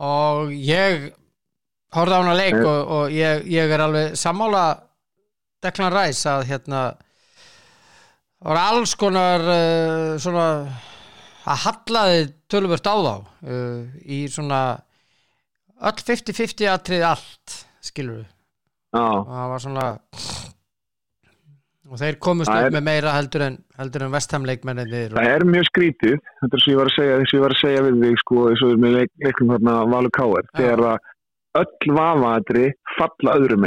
og ég horfði á hana leik Eh. og, og ég, ég er alveg sammála Declan Rice að hérna það var alls konar uh, svona að hallaði tölvört á þá uh, í svona öll 50-50 atrið allt skilur við Já, og það var svona og þeir komust upp með meira heldur en en vestamleikmennir það er mjög skrítið. Þetta er sem ég var að segja, var að segja við þig, sko, eins og með leik, leiklum þarna Valur Káer. Já. Þegar að öll vafaðri falla öðrum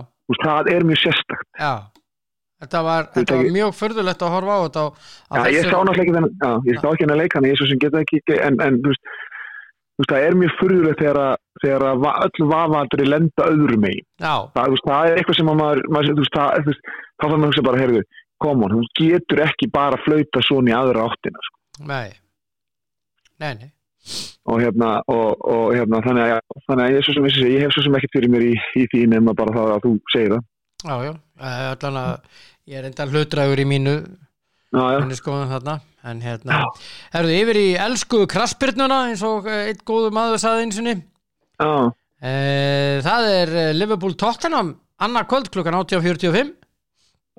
Þú veist, það er mjög sérstakt. já þetta var, þetta var tekið- mjög förðulegt að horfa á þetta á, á Já, ég sá náttúrulega ekki þennan, já, ég sá ekki hennar leikana, ég svo sem geta ekki, en, en þú veist, það er mjög furðulegt þegar þegar öll vafaðri lenda öðrum megin. já, það, það er eitthvað sem að maður, maður það, þá fann maður að hugsa bara, heyrðu, on, hún getur ekki bara að flauta svona í aðra áttina, sko. nei. Nei, nei. Og hérna, og, og hérna, þannig að, já, þannig að ég, sem, ég, ég hef svo sem ekkert fyrir mér í, í því nema bara það að þú segir það. Já, já, eh, allan að ég er enda hlutræður í mínu Já, já, mínu skoðum þarna. En hérna, herðu yfir í elsku krassbyrnuna eins og einn góður maður saði eins og já, það er eh, Liverpool Tottenham annar kvöld klukkan 18.45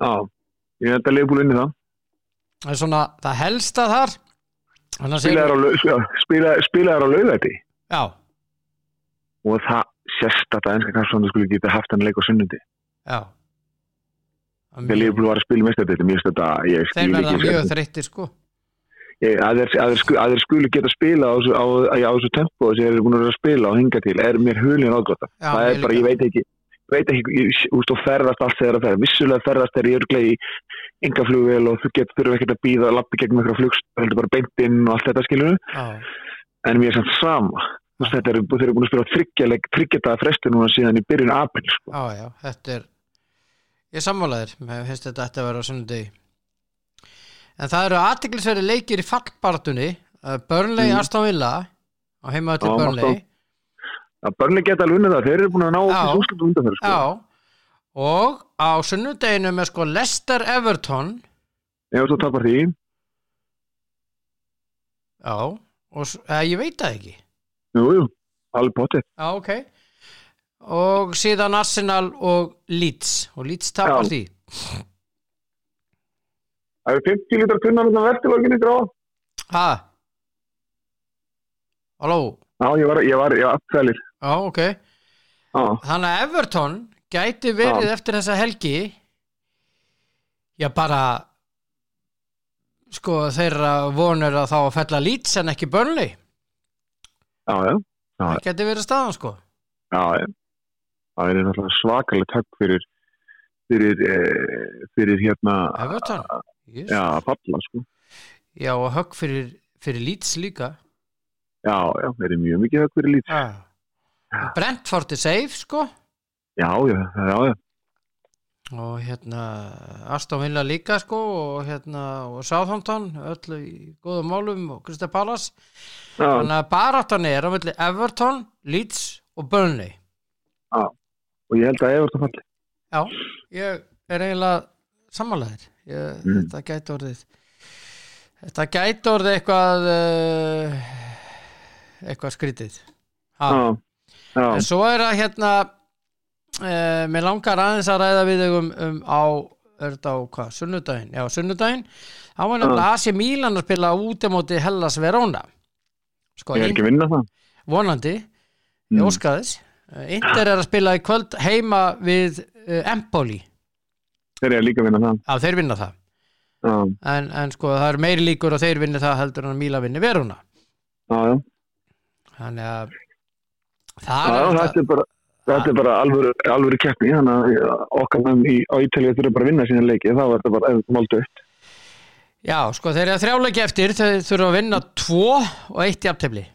já, ég held að leiðbúl inn í það. það er svona það helsta þar Spilaðar á, já, á laugæti já, og það sérst að ennska kannski skulle geta haft hann leik á sunnundi. já Þegar leiðbúl var að spila með þetta, mér finnst þetta, ég þeir skil verða ekki. mjög þreyttir sko að þeir, að, þeir, sku- að þeir geta spila á, á, á, á þessu tempo sem þeir eru búin að að spila og hinga til er mér hulin ágóta það er bara, ég veit ekki veit ekki, ég, úst, og ferðast allt þegar að ferða vissulega ferðast þeir eru örglega í engaflugvel og þú getur þurfa ekkert að býða að lappi gegn eitthvað flugst, heldur bara beint inn og allt þetta skilur já, en mér er samt sama. Þú veist, þetta er, þeir eru búin að spila þryggjataða fresti núna síðan í byrjun apel sko. já, já, þetta er ég sammálaðir, mér finnst þetta að vera á sunnudegi. En það eru aðtiklisveri leikir í fallbartunni uh, Burnley, Mm. Aston Villa á heimaðu til Aston- að börnlega geta alveg unnið það, þeir eru búin að ná Já. þessu úrslutum undan þeir sko. já. Og á sunnudeginu með sko Leicester Everton. Ef þú tapar því, já, og s- eh, ég veit það ekki. Jú, jú, alveg potið já, ok. Og síðan Arsenal og Leeds. Og Leeds tapar Já. því. Það eru 50 lítar tunnan þetta verðtilóginni grá. ha, halló? Já, ég var, ég var, ég var aftsælir. Já, ok Já, Þannig að Everton gæti verið eftir þessa helgi já bara sko þeirra vonur að þá að fella Leeds en ekki Burnley já, já, Já. það gæti verið staðan sko já, já. Það er svakalegt högg fyrir, fyrir, eh, fyrir hérna, Everton yes. já, falla, sko. já og högg fyrir, fyrir Leeds líka Já, já, það er mjög mikið högg fyrir lít. ah. Brentford er safe sko Já, já, já, já. og hérna Aston Villa líka sko og hérna og Southampton öllu í góðum málum og Krista Pallas Já, þannig að baráttan er á milli Everton, Leeds og Burnley og ég held að Everton falli. Já, ég er eiginlega sammálaðir ég, Mm. þetta gæti orðið þetta gæti orðið eitthvað uh, eitthvað skrítið. Já, já, en svo er að hérna uh, mér langar aðeins að ræða við um, um á er þetta á hvað, sunnudaginn? Já, sunnudaginn, þá var nefnilega AC Milan að spila út á móti Hellas Verona. Sko, ég er ekki að vinna það. vonandi. Mm. ég óskaðis uh, Inter er að spila í kvöld heima við uh, Empoli. Þeir eru líka að vinna það. Já, þeir vinna það. En, en sko það er meiri líkur að þeir vinni það heldur en að Míla vinni veruna já, já. þannig að það já, er þetta er bara, þetta er bara alvöru, alvöru keppni, þannig að já, okkar menn í, á Ítalið þurfa bara að vinna sína leiki, þá er þetta bara máldu upp. já sko þeir eru þrjáleiki eftir þau þurfa að vinna tvo og eitt jafntefli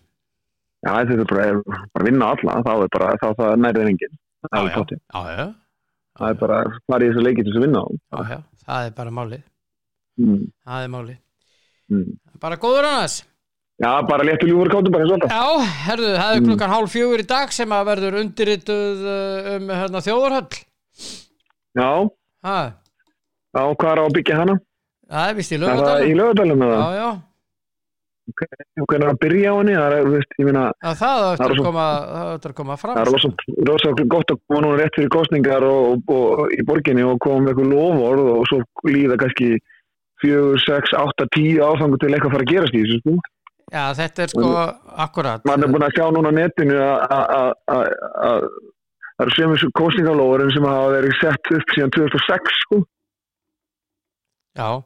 Já, þetta er bara, bara að vinna alla, þá er bara, þá það nærið enginn. Það er já, tóttið. já, já, Það er bara, hvað er í þessu leiki til þess að vinna á? já, já, það er bara málið Mm, það er málið, mm. bara góður annars Já, bara léttu ljúfur kátum bara eins og alltaf. já, herðu, það er Mm. klukkan hálf fjögur í dag sem að verður undirrituð uh, um hérna, þjóðarhöll Já, ha, já, hvað er á að byggja hana? það er vist í Er það í lögadalum lögadalum það? já, já, Hvernig er að byrja á henni? Það er, veist, ég Já, það er að koma, koma fram það er rosa, rosa gott að koma núna rétt fyrir kostningar og, og, og í borginni og koma með eitthvað lofórð og svo líða kannski fjögur, sex, átta, tíu áfangu til eitthvað að fara að gerast í þessu, sko. Já, þetta er sko akkurat maður er búin að sjá núna netinu að- að að- að- að það eru sömu kostningalóðurinn sem hafa verið sett upp síðan 2006 sko. Já, og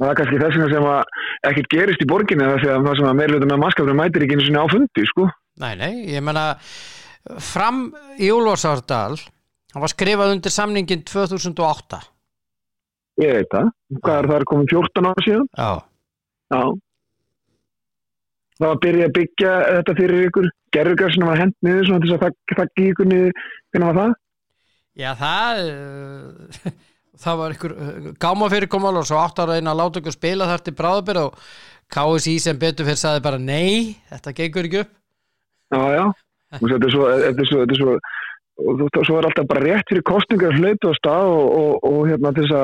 það er kannski þess vegna sem að ekkert gerist í borginni það sem að, það sem að meirluta með maskafri mætir ekki einu sinni á fundi sko. nei, nei, ég menna fram í Úlfarsárdal hann var skrifað undir samningin 2008 ég veit það, hvað er það komið 14 ára síðan? Já, Já. Það var að byrja að byggja þetta fyrir ykkur gerðugarsinu var hent niður svona til þess að þakki ykkur niður hvernig var það? já það uh, [laughs] það var einhver uh, gáma fyrirkomal og svo átt ára einn að láta ykkur spila þar til bráðabir og KSI sem betur fyrir saði bara nei, þetta gengur ekki upp. Já, já, þetta er svo, þetta er svo, þetta er svo og svo er alltaf bara rétt fyrir kostningar hlautu á stað og, og, og hérna til þess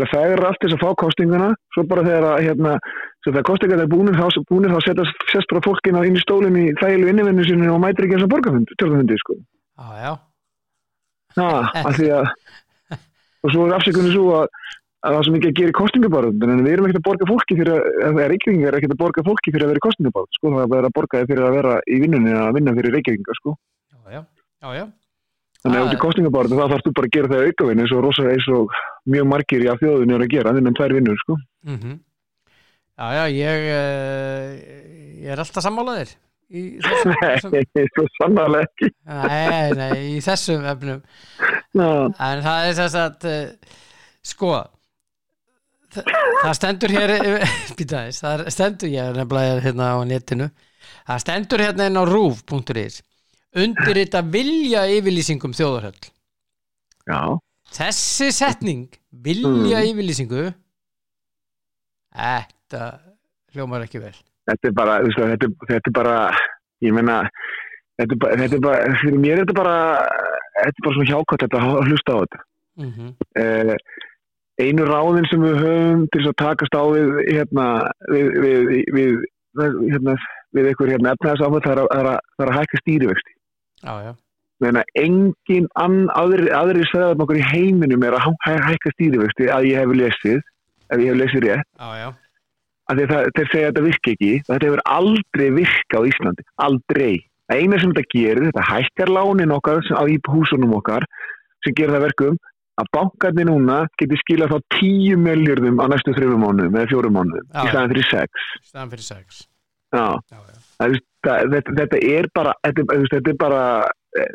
að fegra allt þess að fá kostninguna svo bara þegar að hérna svo þegar kostningar er búinir þá, búinir, þá setjast sest bara fólkina inn í stólinn í þægilu innivinnu sinni og mætir ekki eins og borgarfundi, tjálfundi sko. Já, já, Já, af því að [laughs] og svo er afsökunni svo að, að það sem ekki að gera í kostningabarð en við erum ekkert að borga fólki fyrir að, eða Reykjavík er ekkert að borga fólki fyrir að vera í kostningabarð sko, það er að borga fyrir að vera í vinnunni að vinna fyrir Reykjavík sko. já, já, já. Þannig að Ah. út í kostningabarðu þá þarfst þú bara að gera það aukavinni eins og rosa eins og mjög margir í að þjóðunni er að gera innan tvær vinnur sko. Mm Já, já, ég uh, ég er alltaf sammálaðir í þessum, [laughs] þessum Nei, svo sannarlega ekki. Nei, nei, í þessum efnum. Já, En það er þess að uh, sko það, það stendur hér [laughs] býta þess, það er- stendur ég er nefnilega hérna á netinu. Það stendur hérna inn á rúf.is undirrita vilja yfirlýsingum þjóðarhöll. Já, þessi setning vilja yfirlýsingu þetta hljómar ekki vel. Þetta er bara, veist, þetta, þetta er bara, ég meina, þetta er bara, þetta er bara, fyrir mér er þetta bara, þetta er bara svona hjákvæmt þetta að hlusta á þetta. mm Eh, einu ráðin sem við höfum til að takast á við, hérna, við, við, við, hérna, við einhver hérna efnæðasáfætt, það er að, að, að hækka stýrivexti. Já, já, Meina, engin aðri, aðri sæðar okkur í heiminum er að hæ- hækka stýrivexti að ég hef lesið, ef ég hef lesið rétt, að þeir, það, segja að þetta virki ekki, þetta hefur aldrei virka á Íslandi, aldrei. eina sem þetta gerir, þetta hækkar lánin okkar á í húsunum okkar sem gerir það verkum að bankarnir núna getur skilað þá 10 miljardum á næstu þrjum mánuðum eða fjórum mánuðum Já. í staðan fyrir 6 staðan fyrir sex Já, já, já. það, er- það, þetta, þetta er bara þetta, er- bara eh,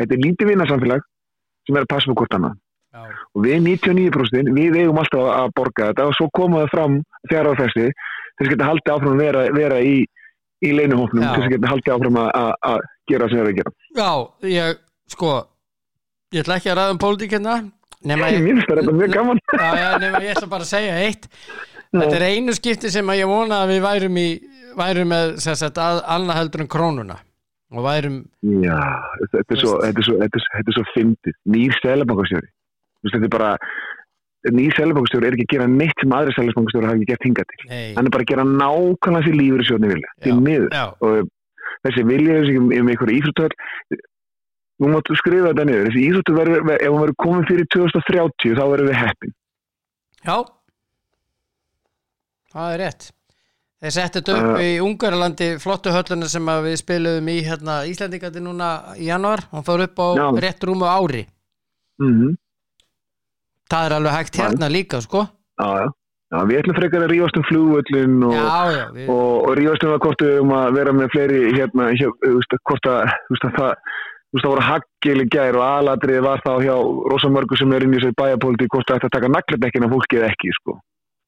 þetta er lítið vinarsamfélag sem er að passa með hvort annað og við 99% við eigum alltaf að borga þetta og svo koma það fram fjara árfesti þess að geta haldið áfram að vera, vera í, í leinuhófnum, þess að geta haldið áfram að, gera sem það er að gera. Já ég, sko ég ætla ekki að ræða um pólitík hérna nema ég, nema ég ætla bara að segja eitt. Þetta er einu skipti sem að ég vona að við værum í værum með sagt, að, annað heldur en krónuna. Og værum Já, þetta er svo, þetta er svo, er svo fyndið, nýr selabankastjóri þetta er bara nýr selabankastjóri er ekki að gera neitt sem aðri selabankastjóri hafi ekki gert hingað til. Nei, hann er bara að gera nákvæmlega því lífur í sjóðni vilja, því miður. Og þessi vilja um, um einhverja íþróttöð nú máttu skrifa þetta niður. Þessi íþróttöð ef hún verður komin fyrir 2030 þá verður við heppin. Já. Það er rétt. Þeir settu þetta upp Uh, í Ungarlandi flottu hölluna sem við spiluðum í hérna, Íslandingandi núna í januar hún fór upp á Já. rétt rúmu ári. Mm það er alveg hægt hérna líka sko já, já. já, við ætlum frekar að rífast um flugvöllin og, við, og, og rífast um að hvort við um að vera með fleiri hérna, hvort að að það þú veist, það voru haggil í gær og aladrið var þá hjá rosamörgu sem er inn í sér bæjapóliti hvort það ætti að taka naglindekkin af fólki eða ekki sko.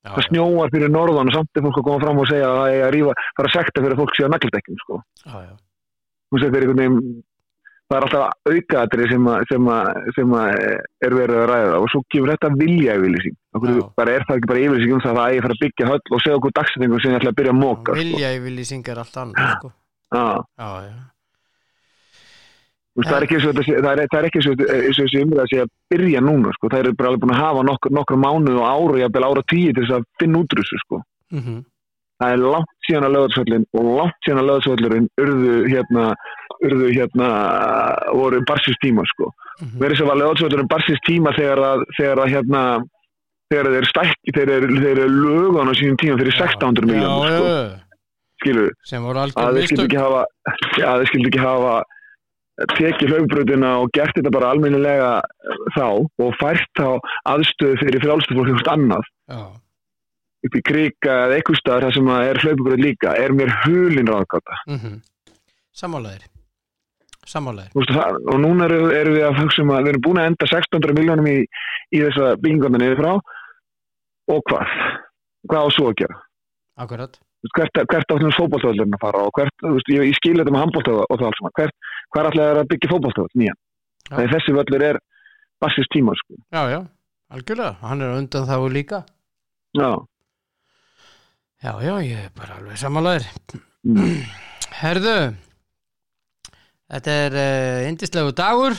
já, það snjóar fyrir norðan og samt er fólk að koma fram og segja að það er að rífa, fara að sekta fyrir fólk sé á naglindekkin sko. já, já. Þú veist, þetta er einhvern veginn það er alltaf aukaðatri sem, að- sem, að- sem að er verið að ræða og svo gefur þetta vilja yfirlýsing bara er það ekki bara yfirlýsing um það að að fara að byggja höll og segja okkur dagsetningu sem ég ætla að byrja að móka sko. vilja yfirlýsing er allt annað sko. Þú veist, það er ekki sé- það er, ekki og þessi umræða sé að byrja núna sko. það er bara alveg búin að hafa nokkur, nokkur mánuð og ára og jafnvel ára tíu til þess að finna útrússu sko. mm það er langt síðan að löðarsvöllin og langt síðan að löðarsvöllurinn urðu hérna, urðu hérna voru barsins tíma sko. Verið sem var löðarsvöllurinn barsins tíma þegar að, þegar að hérna þegar þeir stækki, þeir eru, þeir eru lögan á sínum tíma fyrir 600 miljónum já, sko. skilur voru að þeir skildi ekki hafa að þeir skildi ekki hafa tekið hlaupbröðina og gert þetta bara almennilega þá og fært þá aðstöðu fyrir frálstu fólk eitthvað annað. Já, upp í krika eða eitthvað staðar þar sem er hlaupubröð líka er mér hulin ráðgáta mm Þú veist, það, og núna erum erum við að hugsa um að við erum búin að enda 600 miljónum í, í þessa byggingarna niður frá og hvað? Hvað á svo að gera? akkurat Hvert, hvert áttum fótballtöðlurinn að fara og hvert, veist, ég, ég skil þetta með handbóltöða og það alls hvert, hver ætlaði að byggja fótballtöð nýjan? Já. Þegar þessi völlur er bassist tíma, sko. já, já, algjörlega, hann er undan þá líka Já. Já, já, ég er bara alveg sammálaðir Mm. [clears throat] herðu þetta er uh, indislegu dagur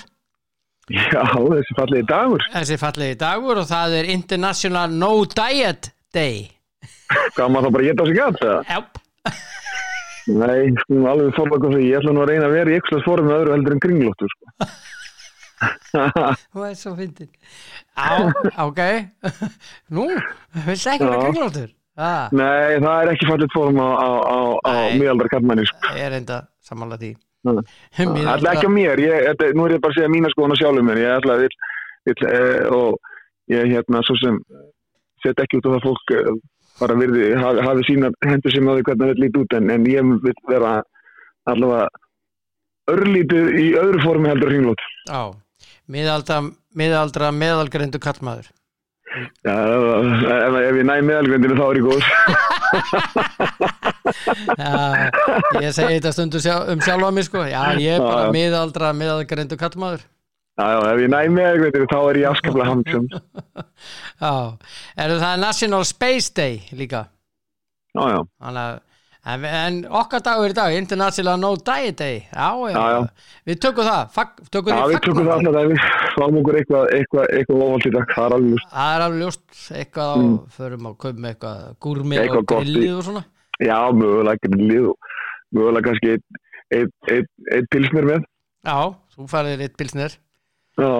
Já, þessi fallegi dagur. þessi fallegi dagur og það er International No Diet Day [laughs] Hvað maður þá bara geta sig gæt, eða? Jáp. Nei, sko, alveg fórlaka því. Ég ætla nú að reyna að vera í ykkurslags fórum með öðru heldur en kringlóttu, sko. [laughs] þú er svo fyndin á, ok [laughs] nú, viltu ekki vera kringlóttur ah, Nei, það er ekki fallit fórum á, á, á, á Nei. miðaldar kallmenni, sko. ég er enda sammála því Það [laughs] er alltaf- ekki á mér, ég, þetta, nú er ég bara að segja mína skoðan á sjálfum mér, ég ætla að vil, vil eh, og ég hérna svo sem set ekki út á það fólk eh, bara virði, hafi, hafi sína hendur sem á því hvernig það vil líti út en, en ég vil vera allavega örlítið í öðru formi heldur hringlót. Já, miðaldra, meðalgreindu kallmaður Já, ef, ef, ég næ meðalgrindinu þá er ég góð. [laughs] Já, ég segi þetta stundu um sjálfa mig sko. Já, ég er bara Já, miðaldra meðalgreindu kallmaður Já, já, ef ég næ meðalgrindinu þá er ég afskaplega hamsum. [laughs] Já, er það National Space Day líka? Já, já, Þannig að En, en okkar dagur í dag, International No Diet Day. Já, já, Já, við tökum það. Fag, tökum já við tökum það við fáum okkur eitthvað, eitthvað, eitthvað óvald í dag, það er alveg ljóst. Það er alveg ljóst, eitthvað á, Mm. förum kaupa með eitthvað gúrmi Eitthvað og grillið og svona. Já, mögulega grillið og mögulega kannski einn ein, ein, ein pilsnir með. Já, þú færðir eitt pilsnir Já,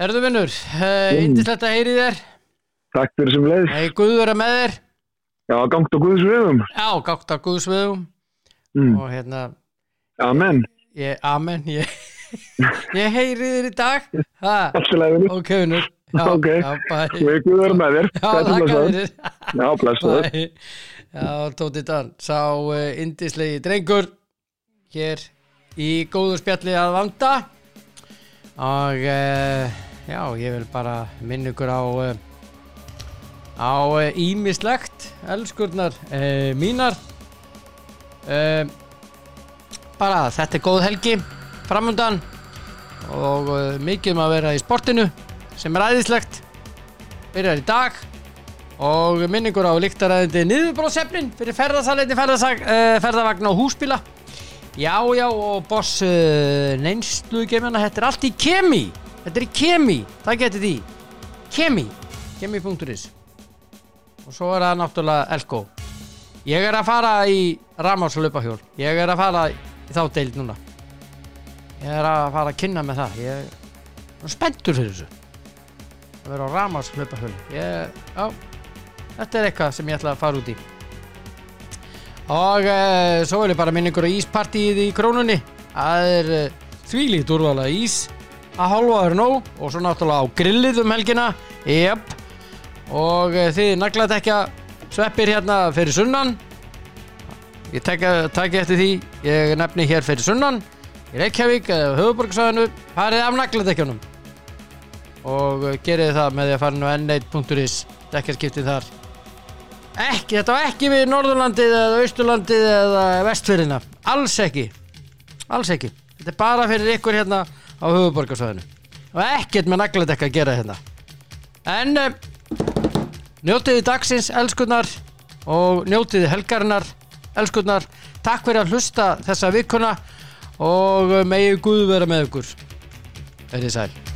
Herðu vinnur, uh, Mm. indislegt að heyri þér. Takk fyrir sem leið. Guð vera með þér Já, gangt á Guðs vegum. Já, gátt á Guðsviðum Mm. og hérna, Amen, ég, amen ég, [laughs] ég heyri þér í dag. Í laginu ok, Við guður með þér. Já, þakka blessaður. þér. Já, blessaður. Já, Tóti Dan sá indislegi drengur hér í góðu spjalli að vanda. Og uh, já, ég vil bara minna ykkur á uh, á ímislegt elskurnar uh, mínar. Uh, bara þetta er góð helgi framundan og uh, mikið um að vera í sportinu sem er æðislegt. Byrjar í dag og minningur á líktaræðindi niðurbróðsefnin fyrir uh, ferðarvagn og húsbíla. Já já og boss neinslu gemjana þetta er allt í kemi. Þetta er í kemi, það getur því. Kemi, kemi.is og svo er það náttúrulega Elko. Ég er að fara í Ramárslöpahjól ég er að fara í þá deild núna. Ég er að fara að kynna með það. Ég er spenntur fyrir þessu. Að vera á Ramárslöpahjól ég, já þetta er eitthvað sem ég ætla að fara út í. Og uh, svo er ég bara minningur á íspartíið í krónunni. Það er uh, þvílíkt úrvala ís. Að hálfa er nóg. Og svo náttúrulega á grillið um helgina. Jep og uh, þið naglat ekki að sveppir hérna fyrir sunnan. Ég takk eftir því ég nefni hér fyrir sunnan. Í Reykjavík eða höfuborgsvæðinu farið af nagladekkjunum. Og gerið það með því að fara nú n1.is dekkarskiptið þar. Ekki, þetta var ekki við Norðurlandið eða Austurlandið eða Vestfyrðina alls ekki. Alls ekki, þetta er bara fyrir ykkur hérna á höfuborgarsvæðinu og ekkert með nagladekka að gera hérna. En njótiði dagsins elskurnar og njótiði helgarinnar elskurnar, takk fyrir að hlusta þessa vikuna og megi Guð vera með ykkur. Verið sæl